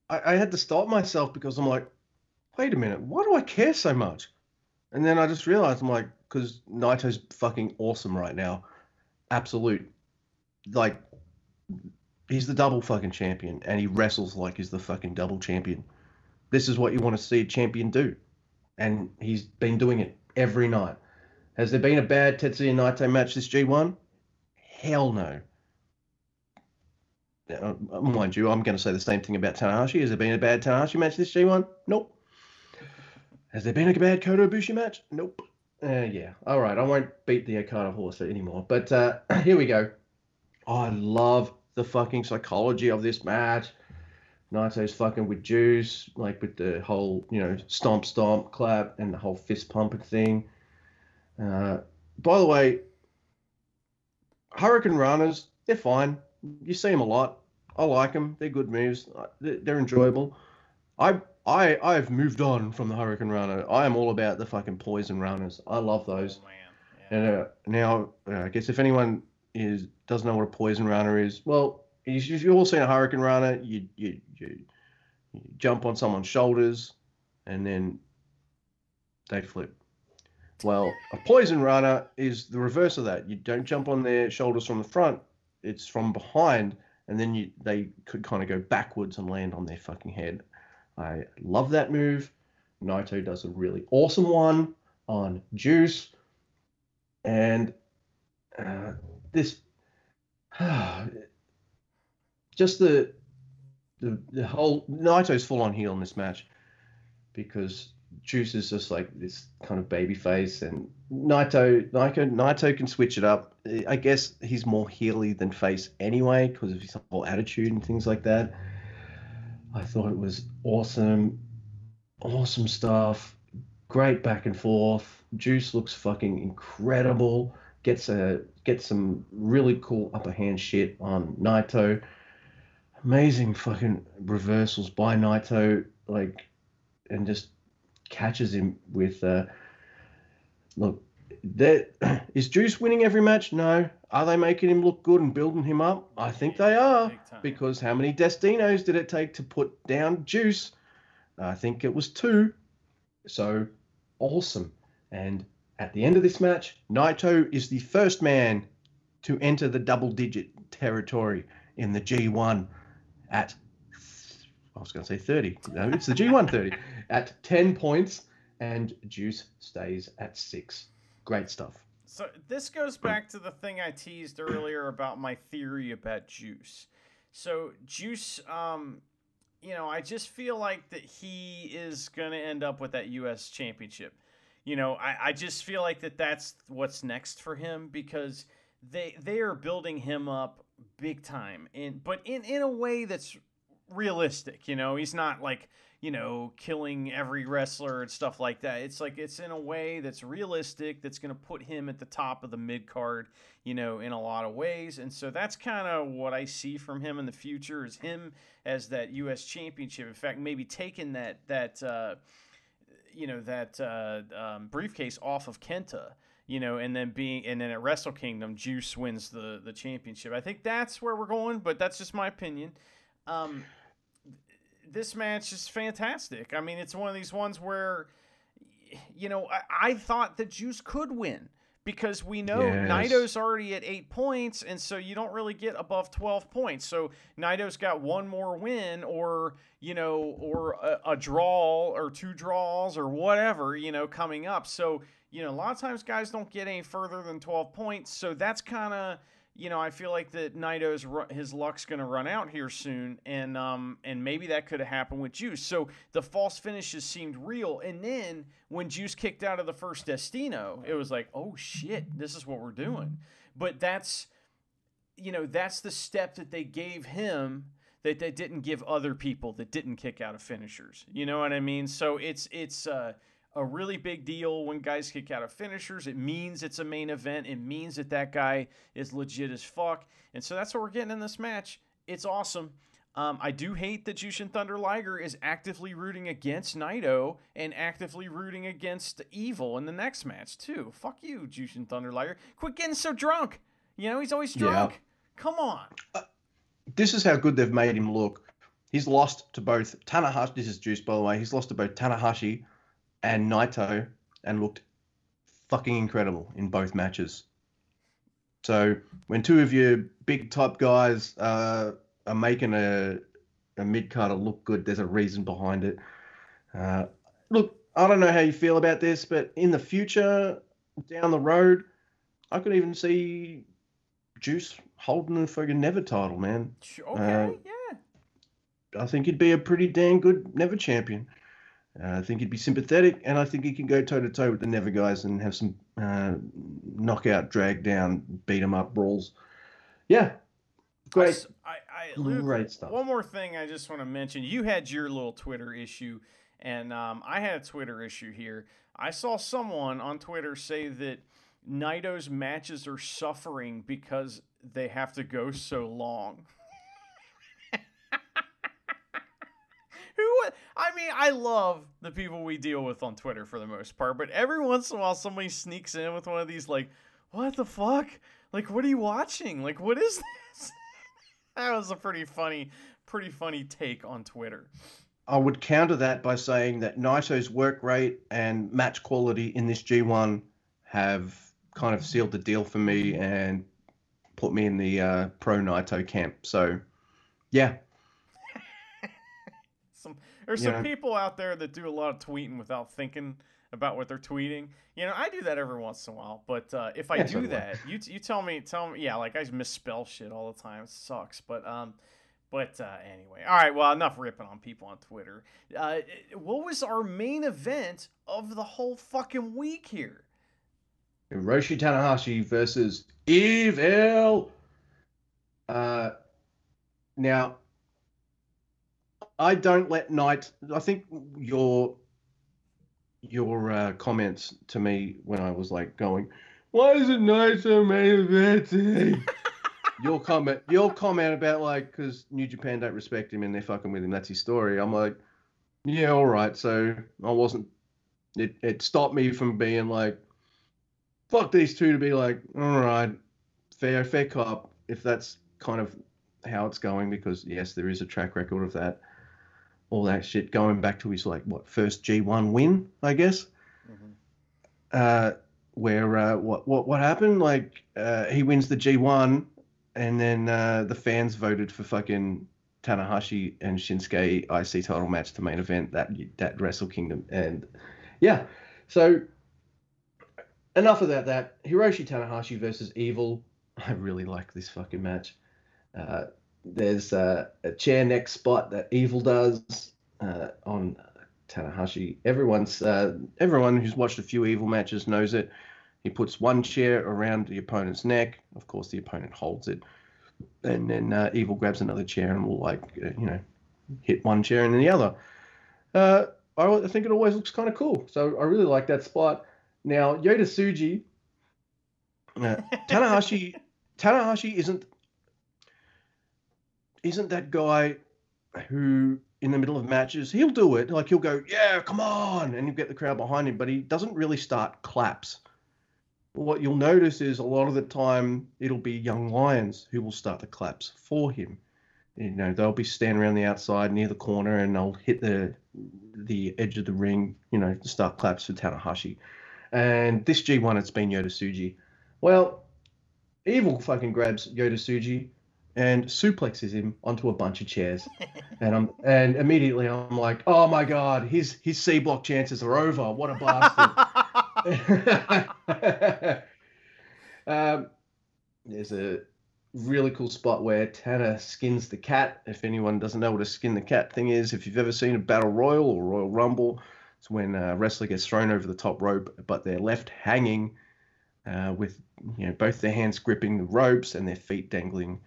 I, I had to stop myself because I'm like, wait a minute, why do I care so much? And then I just realized I'm like, because Naito's fucking awesome right now. Absolute. Like, he's the double fucking champion and he wrestles like he's the fucking double champion. This is what you want to see a champion do. And he's been doing it every night. Has there been a bad Tetsuya Naito match this G1? Hell no. Uh, mind you, I'm going to say the same thing about Tanahashi. Has there been a bad Tanahashi match this G1? Nope. Has there been a bad Kota Ibushi match? Nope. Uh, yeah. All right. I won't beat the Okada horse anymore. But uh, here we go. I love the fucking psychology of this match. Naito's fucking with Juice, like with the whole, you know, stomp, stomp, clap, and the whole fist pumping thing. Uh, by the way, Hurricane Runners, they're fine. You see them a lot. I like them. They're good moves. They're, enjoyable. I I I've moved on from the Hurricane Runner. I am all about the fucking poison runners. I love those. Oh, man. And uh, now, uh, I guess if anyone is doesn't know what a poison runner is, well, if you've all seen a hurricane runner, you you, you you jump on someone's shoulders, and then they flip. Well, a poison runner is the reverse of that. You don't jump on their shoulders from the front; it's from behind, and then you they could kind of go backwards and land on their fucking head. I love that move. Naito does a really awesome one on Juice, and uh, this just the the the whole Naito's full on heel in this match because Juice is just like this kind of baby face, and Naito Naito Naito can switch it up. I guess he's more heely than face anyway because of his whole attitude and things like that. I thought it was awesome, awesome stuff. Great back and forth. Juice looks fucking incredible. Gets a gets some really cool upper hand shit on Naito. Amazing fucking reversals by Naito, like, and just catches him with. Uh, look, that is Juice winning every match? No. Are they making him look good and building him up? I think they are. Because how many Destinos did it take to put down Juice? I think it was two. So awesome. And at the end of this match, Naito is the first man to enter the double digit territory in the G1 at, I was going to say 30. No, it's the G1 30 at 10 points, and Juice stays at six. Great stuff. So this goes back to the thing I teased earlier about my theory about Juice. So Juice, um, you know, I just feel like that he is gonna end up with that U.S. championship. You know, I, I just feel like that that's what's next for him because they they are building him up big time, and but in in a way that's realistic. You know, he's not like you know killing every wrestler and stuff like that. It's like it's in a way that's realistic. That's going to put him at the top of the mid card. You know, in a lot of ways, and so that's kind of what I see from him in the future is him as that U.S. championship. In fact, maybe taking that that. Uh, you know that uh, um, briefcase off of Kenta, you know, and then being and then at Wrestle Kingdom, Juice wins the the championship. I think that's where we're going, but that's just my opinion. Um, this match is fantastic. I mean, it's one of these ones where, you know, I, I thought that Juice could win because we know Yes. Naito's already at eight points, and so you don't really get above twelve points. So Naito's got one more win, or you know, or a, a draw, or two draws, or whatever, you know, coming up. So you know, a lot of times guys don't get any further than twelve points. So that's kind of you know, I feel like that Naito's his luck's going to run out here soon, and um, and maybe that could have happened with Juice. So the false finishes seemed real, and then when Juice kicked out of the first Destino, it was like, oh shit, this is what we're doing. But that's, you know, that's the step that they gave him that they didn't give other people that didn't kick out of finishers. You know what I mean? So it's it's uh, a really big deal when guys kick out of finishers. It means it's a main event. It means that that guy is legit as fuck. And so that's what we're getting in this match. It's awesome. Um, I do hate that Jushin Thunder Liger is actively rooting against Naito and actively rooting against Evil in the next match too. Fuck you, Jushin Thunder Liger. Quit getting so drunk. You know he's always Yeah. drunk. Come on. this is how good they've made him look. He's lost to both Tanahashi. This is Juice, by the way. He's lost to both Tanahashi and Naito, and looked fucking incredible in both matches. So when two of your big top guys uh, are making a a mid carder look good, there's a reason behind it. Uh, look, I don't know how you feel about this, but in the future, down the road, I could even see Juice holding the fucking Never title, man. Sh- Okay, Uh, yeah. I think he'd be a pretty damn good Never champion. Uh, I think he'd be sympathetic, and I think he can go toe to toe with the Never guys and have some uh, knockout, drag down, beat 'em up brawls. Yeah, great, I, I, Luke, great stuff. One more thing I just want to mention. You had your little Twitter issue, and um, I had a Twitter issue here. I saw someone on Twitter say that Naito's matches are suffering because they have to go so long. Who? I mean, I love the people we deal with on Twitter for the most part, but every once in a while somebody sneaks in with one of these like, "What the fuck? Like, what are you watching? Like, what is this?" that was a pretty funny, pretty funny take on Twitter. I would counter that by saying that Naito's work rate and match quality in this G1 have kind of sealed the deal for me and put me in the uh, pro Naito camp. So, yeah, There's some people out there that do a lot of tweeting without thinking about what they're tweeting. You know, I do that every once in a while, but uh, if I Yeah, do that, you you tell me, tell me, yeah, like I misspell shit all the time. It sucks, but um, But uh, anyway, all right. Well, enough ripping on people on Twitter. Uh, what was our main event of the whole fucking week here? Hiroshi Tanahashi versus Evil. Uh, now, I don't let night. I think your your uh, comments to me when I was like going, "Why is it night so main eventing?" your comment, your comment about like because New Japan don't respect him and they're fucking with him. That's his story. I'm like, yeah, all right. So I wasn't. It it stopped me from being like, fuck these two to be like, all right, fair fair cop. If that's kind of how it's going, because yes, there is a track record of that. All that shit going back to his like what first G1 win, I guess. Uh, where uh, what what what happened? Like uh, he wins the G1, and then uh, the fans voted for fucking Tanahashi and Shinsuke IC title match to main event that that Wrestle Kingdom, and yeah, so enough of that. That Hiroshi Tanahashi versus Evil. I really like this fucking match. There's uh, a chair neck spot that Evil does uh, on Tanahashi. Everyone's uh, everyone who's watched a few Evil matches knows it. He puts one chair around the opponent's neck. Of course, the opponent holds it, and then uh, Evil grabs another chair and will like uh, you know hit one chair and then the other. Uh, I, I think it always looks kind of cool. So I really like that spot. Now Yota Tsuji, uh, Tanahashi, Tanahashi isn't isn't that guy who in the middle of matches he'll do it. Like he'll go yeah come on and you get the crowd behind him but he doesn't really start claps. What you'll notice is a lot of the time it'll be young lions who will start the claps for him. You know they'll be standing around the outside near the corner and they'll hit the the edge of the ring you know start claps for Tanahashi. And this G1 it's been Yota Tsuji well evil fucking grabs Yota Tsuji and suplexes him onto a bunch of chairs. and I'm and immediately I'm like, oh my god, his his C block chances are over. What a bastard. um, there's a really cool spot where Tana skins the cat. If anyone doesn't know what a skin the cat thing is, if you've ever seen a battle royal or Royal Rumble, it's when a wrestler gets thrown over the top rope, but they're left hanging uh, with you know both their hands gripping the ropes and their feet dangling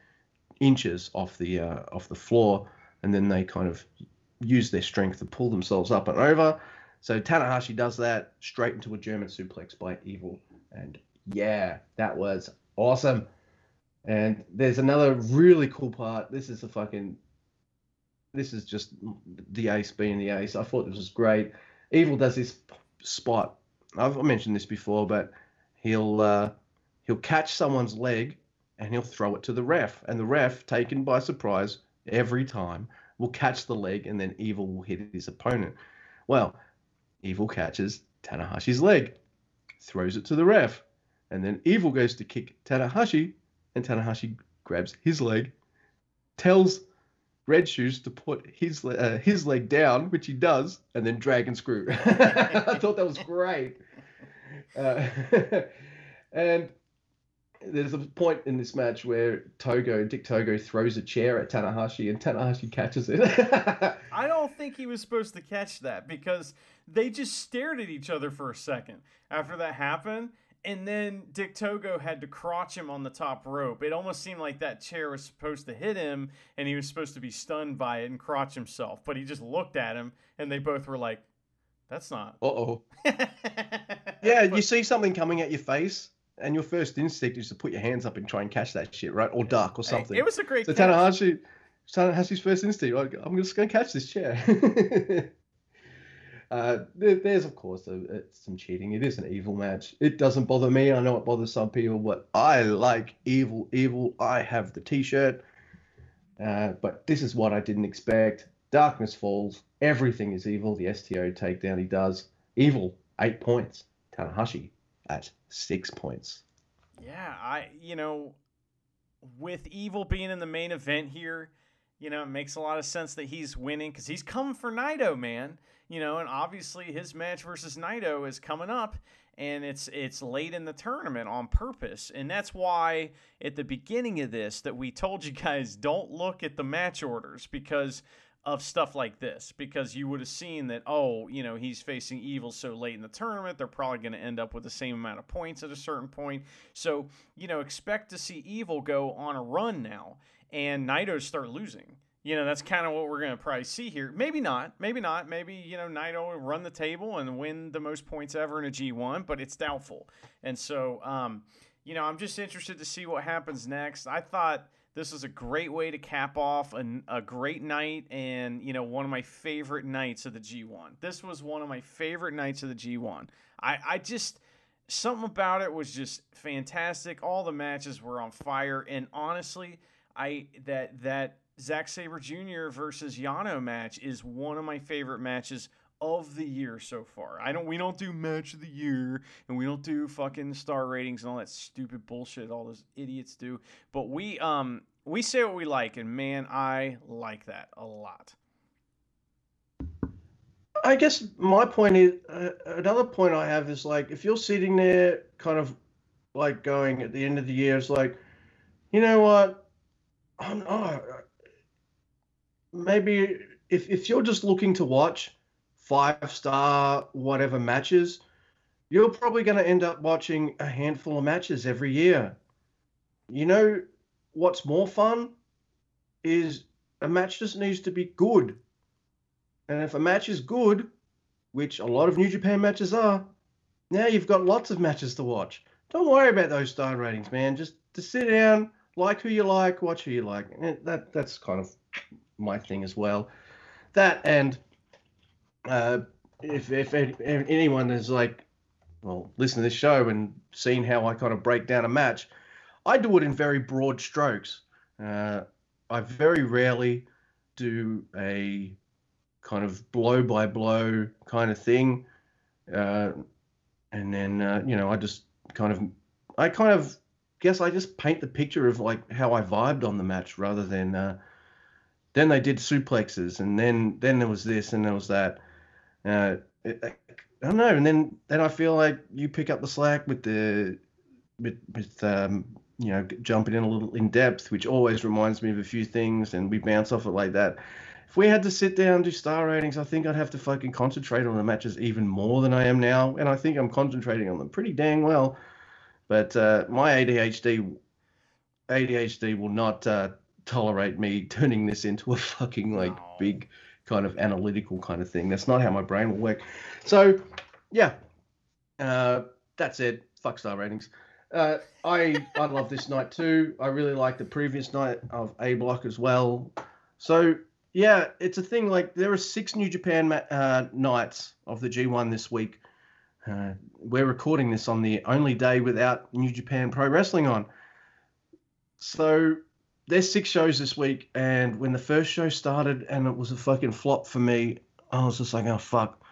inches off the uh, off the floor, and then they kind of use their strength to pull themselves up and over. So Tanahashi does that straight into a German suplex by Evil, and yeah, that was awesome. And there's another really cool part. This is a fucking. This is just the ace being the ace. I thought this was great. Evil does this spot. I've mentioned this before, but he'll uh, he'll catch someone's leg and he'll throw it to the ref. And the ref, taken by surprise every time, will catch the leg and then Evil will hit his opponent. Well, Evil catches Tanahashi's leg, throws it to the ref, and then Evil goes to kick Tanahashi, and Tanahashi grabs his leg, tells Red Shoes to put his uh, his leg down, which he does, and then dragon screw. I thought that was great. Uh, and there's a point in this match where Togo, Dick Togo, throws a chair at Tanahashi and Tanahashi catches it. I don't think he was supposed to catch that because they just stared at each other for a second after that happened. And then Dick Togo had to crotch him on the top rope. It almost seemed like that chair was supposed to hit him and he was supposed to be stunned by it and crotch himself. But he just looked at him and they both were like, that's not. Uh oh. yeah, you see something coming at your face and your first instinct is to put your hands up and try and catch that shit, right? Or duck or something. It was a great so catch. Tanahashi, Tanahashi's first instinct, like, I'm just going to catch this chair. uh, there, there's, of course, a, some cheating. It is an evil match. It doesn't bother me. I know it bothers some people, but I like evil, evil. I have the t shirt. Uh, but this is what I didn't expect. Darkness falls. Everything is evil. The STO takedown he does. Evil, eight points. Tanahashi at six points. Yeah, I you know, with Evil being in the main event here, you know, it makes a lot of sense that he's winning because he's coming for Naito, man. you know, and obviously his match versus Naito is coming up and it's it's late in the tournament on purpose and that's why at the beginning of this that we told you guys don't look at the match orders because of stuff like this because you would have seen that oh you know he's facing evil so late in the tournament they're probably going to end up with the same amount of points at a certain point. So you know expect to see evil go on a run now and Naito start losing. You know that's kind of what we're going to probably see here. Maybe not maybe not. Maybe you know Naito will run the table and win the most points ever in a G1 but it's doubtful. And so um you know I'm just interested to see what happens next. I thought this is a great way to cap off a, a great night and, you know, one of my favorite nights of the G1. This was one of my favorite nights of the G1. I, I just, something about it was just fantastic. All the matches were on fire. And honestly, I, that, that Zack Sabre Jr. versus Yano match is one of my favorite matches of the year so far. I don't we don't do match of the year and we don't do fucking star ratings and all that stupid bullshit all those idiots do. But we um we say what we like and man, I like that a lot. I guess my point is uh, another point I have is like if you're sitting there kind of like going at the end of the year, it's like, you know what? I'm not. Maybe if if you're just looking to watch five star whatever matches, you're probably going to end up watching a handful of matches every year. You know what's more fun is a match just needs to be good. And if a match is good, which a lot of New Japan matches are, now you've got lots of matches to watch. Don't worry about those star ratings, man. Just to sit down, like who you like, watch who you like. And that that's kind of my thing as well. That and uh, if, if if anyone is like, well, listen to this show and seen how I kind of break down a match, I do it in very broad strokes. Uh, I very rarely do a kind of blow by blow kind of thing, uh, and then uh, you know I just kind of I kind of guess I just paint the picture of like how I vibed on the match rather than uh, then they did suplexes and then then there was this and there was that. Uh, it, I don't know, and then then I feel like you pick up the slack with the with with um, you know jumping in a little in depth, which always reminds me of a few things, and we bounce off it like that. If we had to sit down and do star ratings, I think I'd have to fucking concentrate on the matches even more than I am now, and I think I'm concentrating on them pretty dang well. But uh, my ADHD ADHD will not uh, tolerate me turning this into a fucking like No. big kind of analytical kind of thing. That's not how my brain will work. So, yeah, uh, that's it. Fuck star ratings. Uh, I I love this night too. I really like the previous night of A Block as well. So yeah, it's a thing. Like there are six New Japan ma- uh, nights of the G1 this week. Uh, we're recording this on the only day without New Japan Pro Wrestling on. So there's six shows this week, and when the first show started and it was a fucking flop for me, I was just like, oh fuck,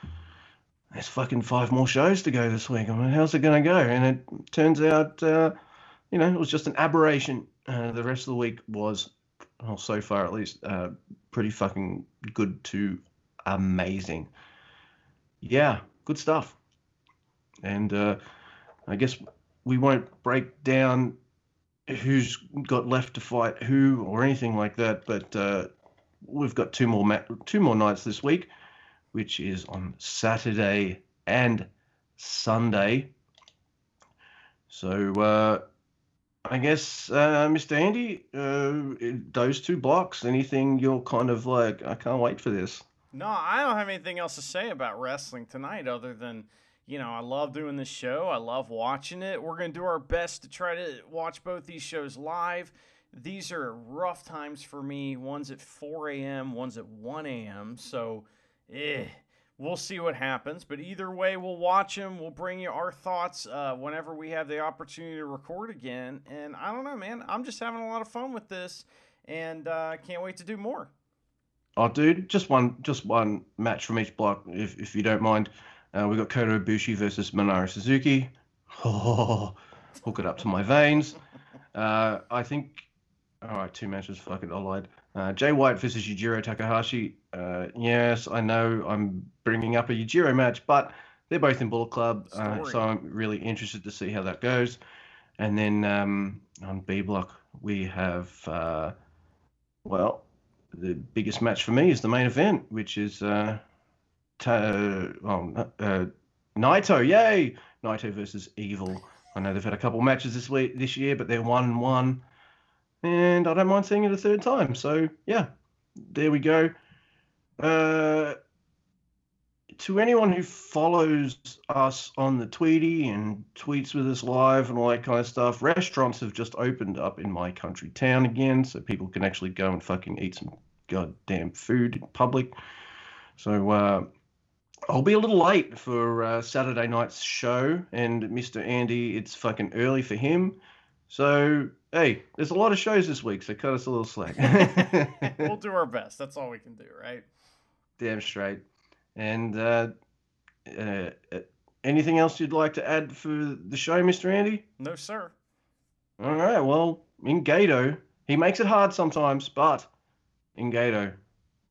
there's fucking five more shows to go this week. I mean, how's it gonna go? And it turns out, uh, you know, it was just an aberration. Uh, the rest of the week was, well, so far at least, uh, pretty fucking good to amazing. Yeah, good stuff. And uh, I guess we won't break down who's got left to fight who or anything like that. But uh, we've got two more ma- two more nights this week, which is on Saturday and Sunday. So uh, I guess, uh, Mr. Andy, uh, those two blocks. Anything you're kind of like, I can't wait for this. No, I don't have anything else to say about wrestling tonight other than, you know, I love doing this show. I love watching it. We're going to do our best to try to watch both these shows live. These are rough times for me. One's at 4 a.m., one's at 1 a.m. So, eh, we'll see what happens. But either way, we'll watch them. We'll bring you our thoughts uh, whenever we have the opportunity to record again. And I don't know, man. I'm just having a lot of fun with this and uh, can't wait to do more. Oh, dude, just one, just one match from each block, if if you don't mind. Uh, we got Kota Ibushi versus Minoru Suzuki. Oh, hook it up to my veins. Uh, I think. All right, two matches. Fuck it, I lied. Uh, Jay White versus Yujiro Takahashi. Uh, yes, I know I'm bringing up a Yujiro match, but they're both in Bullet Club, uh, so I'm really interested to see how that goes. And then um, on B block, we have, uh, well, the biggest match for me is the main event, which is uh, ta- oh, uh, Naito. Yay! Naito versus Evil. I know they've had a couple matches this week, this year, but they're one and one, and I don't mind seeing it a third time. So yeah, there we go. Uh, to anyone who follows us on the Tweety and tweets with us live and all that kind of stuff, restaurants have just opened up in my country town again, so people can actually go and fucking eat some goddamn food in public. So uh, I'll be a little late for uh, Saturday night's show, and Mr. Andy, it's fucking early for him. So hey, there's a lot of shows this week, so cut us a little slack. we'll do our best. That's all we can do, right? Damn straight. And uh, uh, uh, anything else you'd like to add for the show, Mr. Andy? No, sir. All right. Well, in Gedo, he makes it hard sometimes, but in Gedo,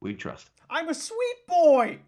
we trust. I'm a sweet boy.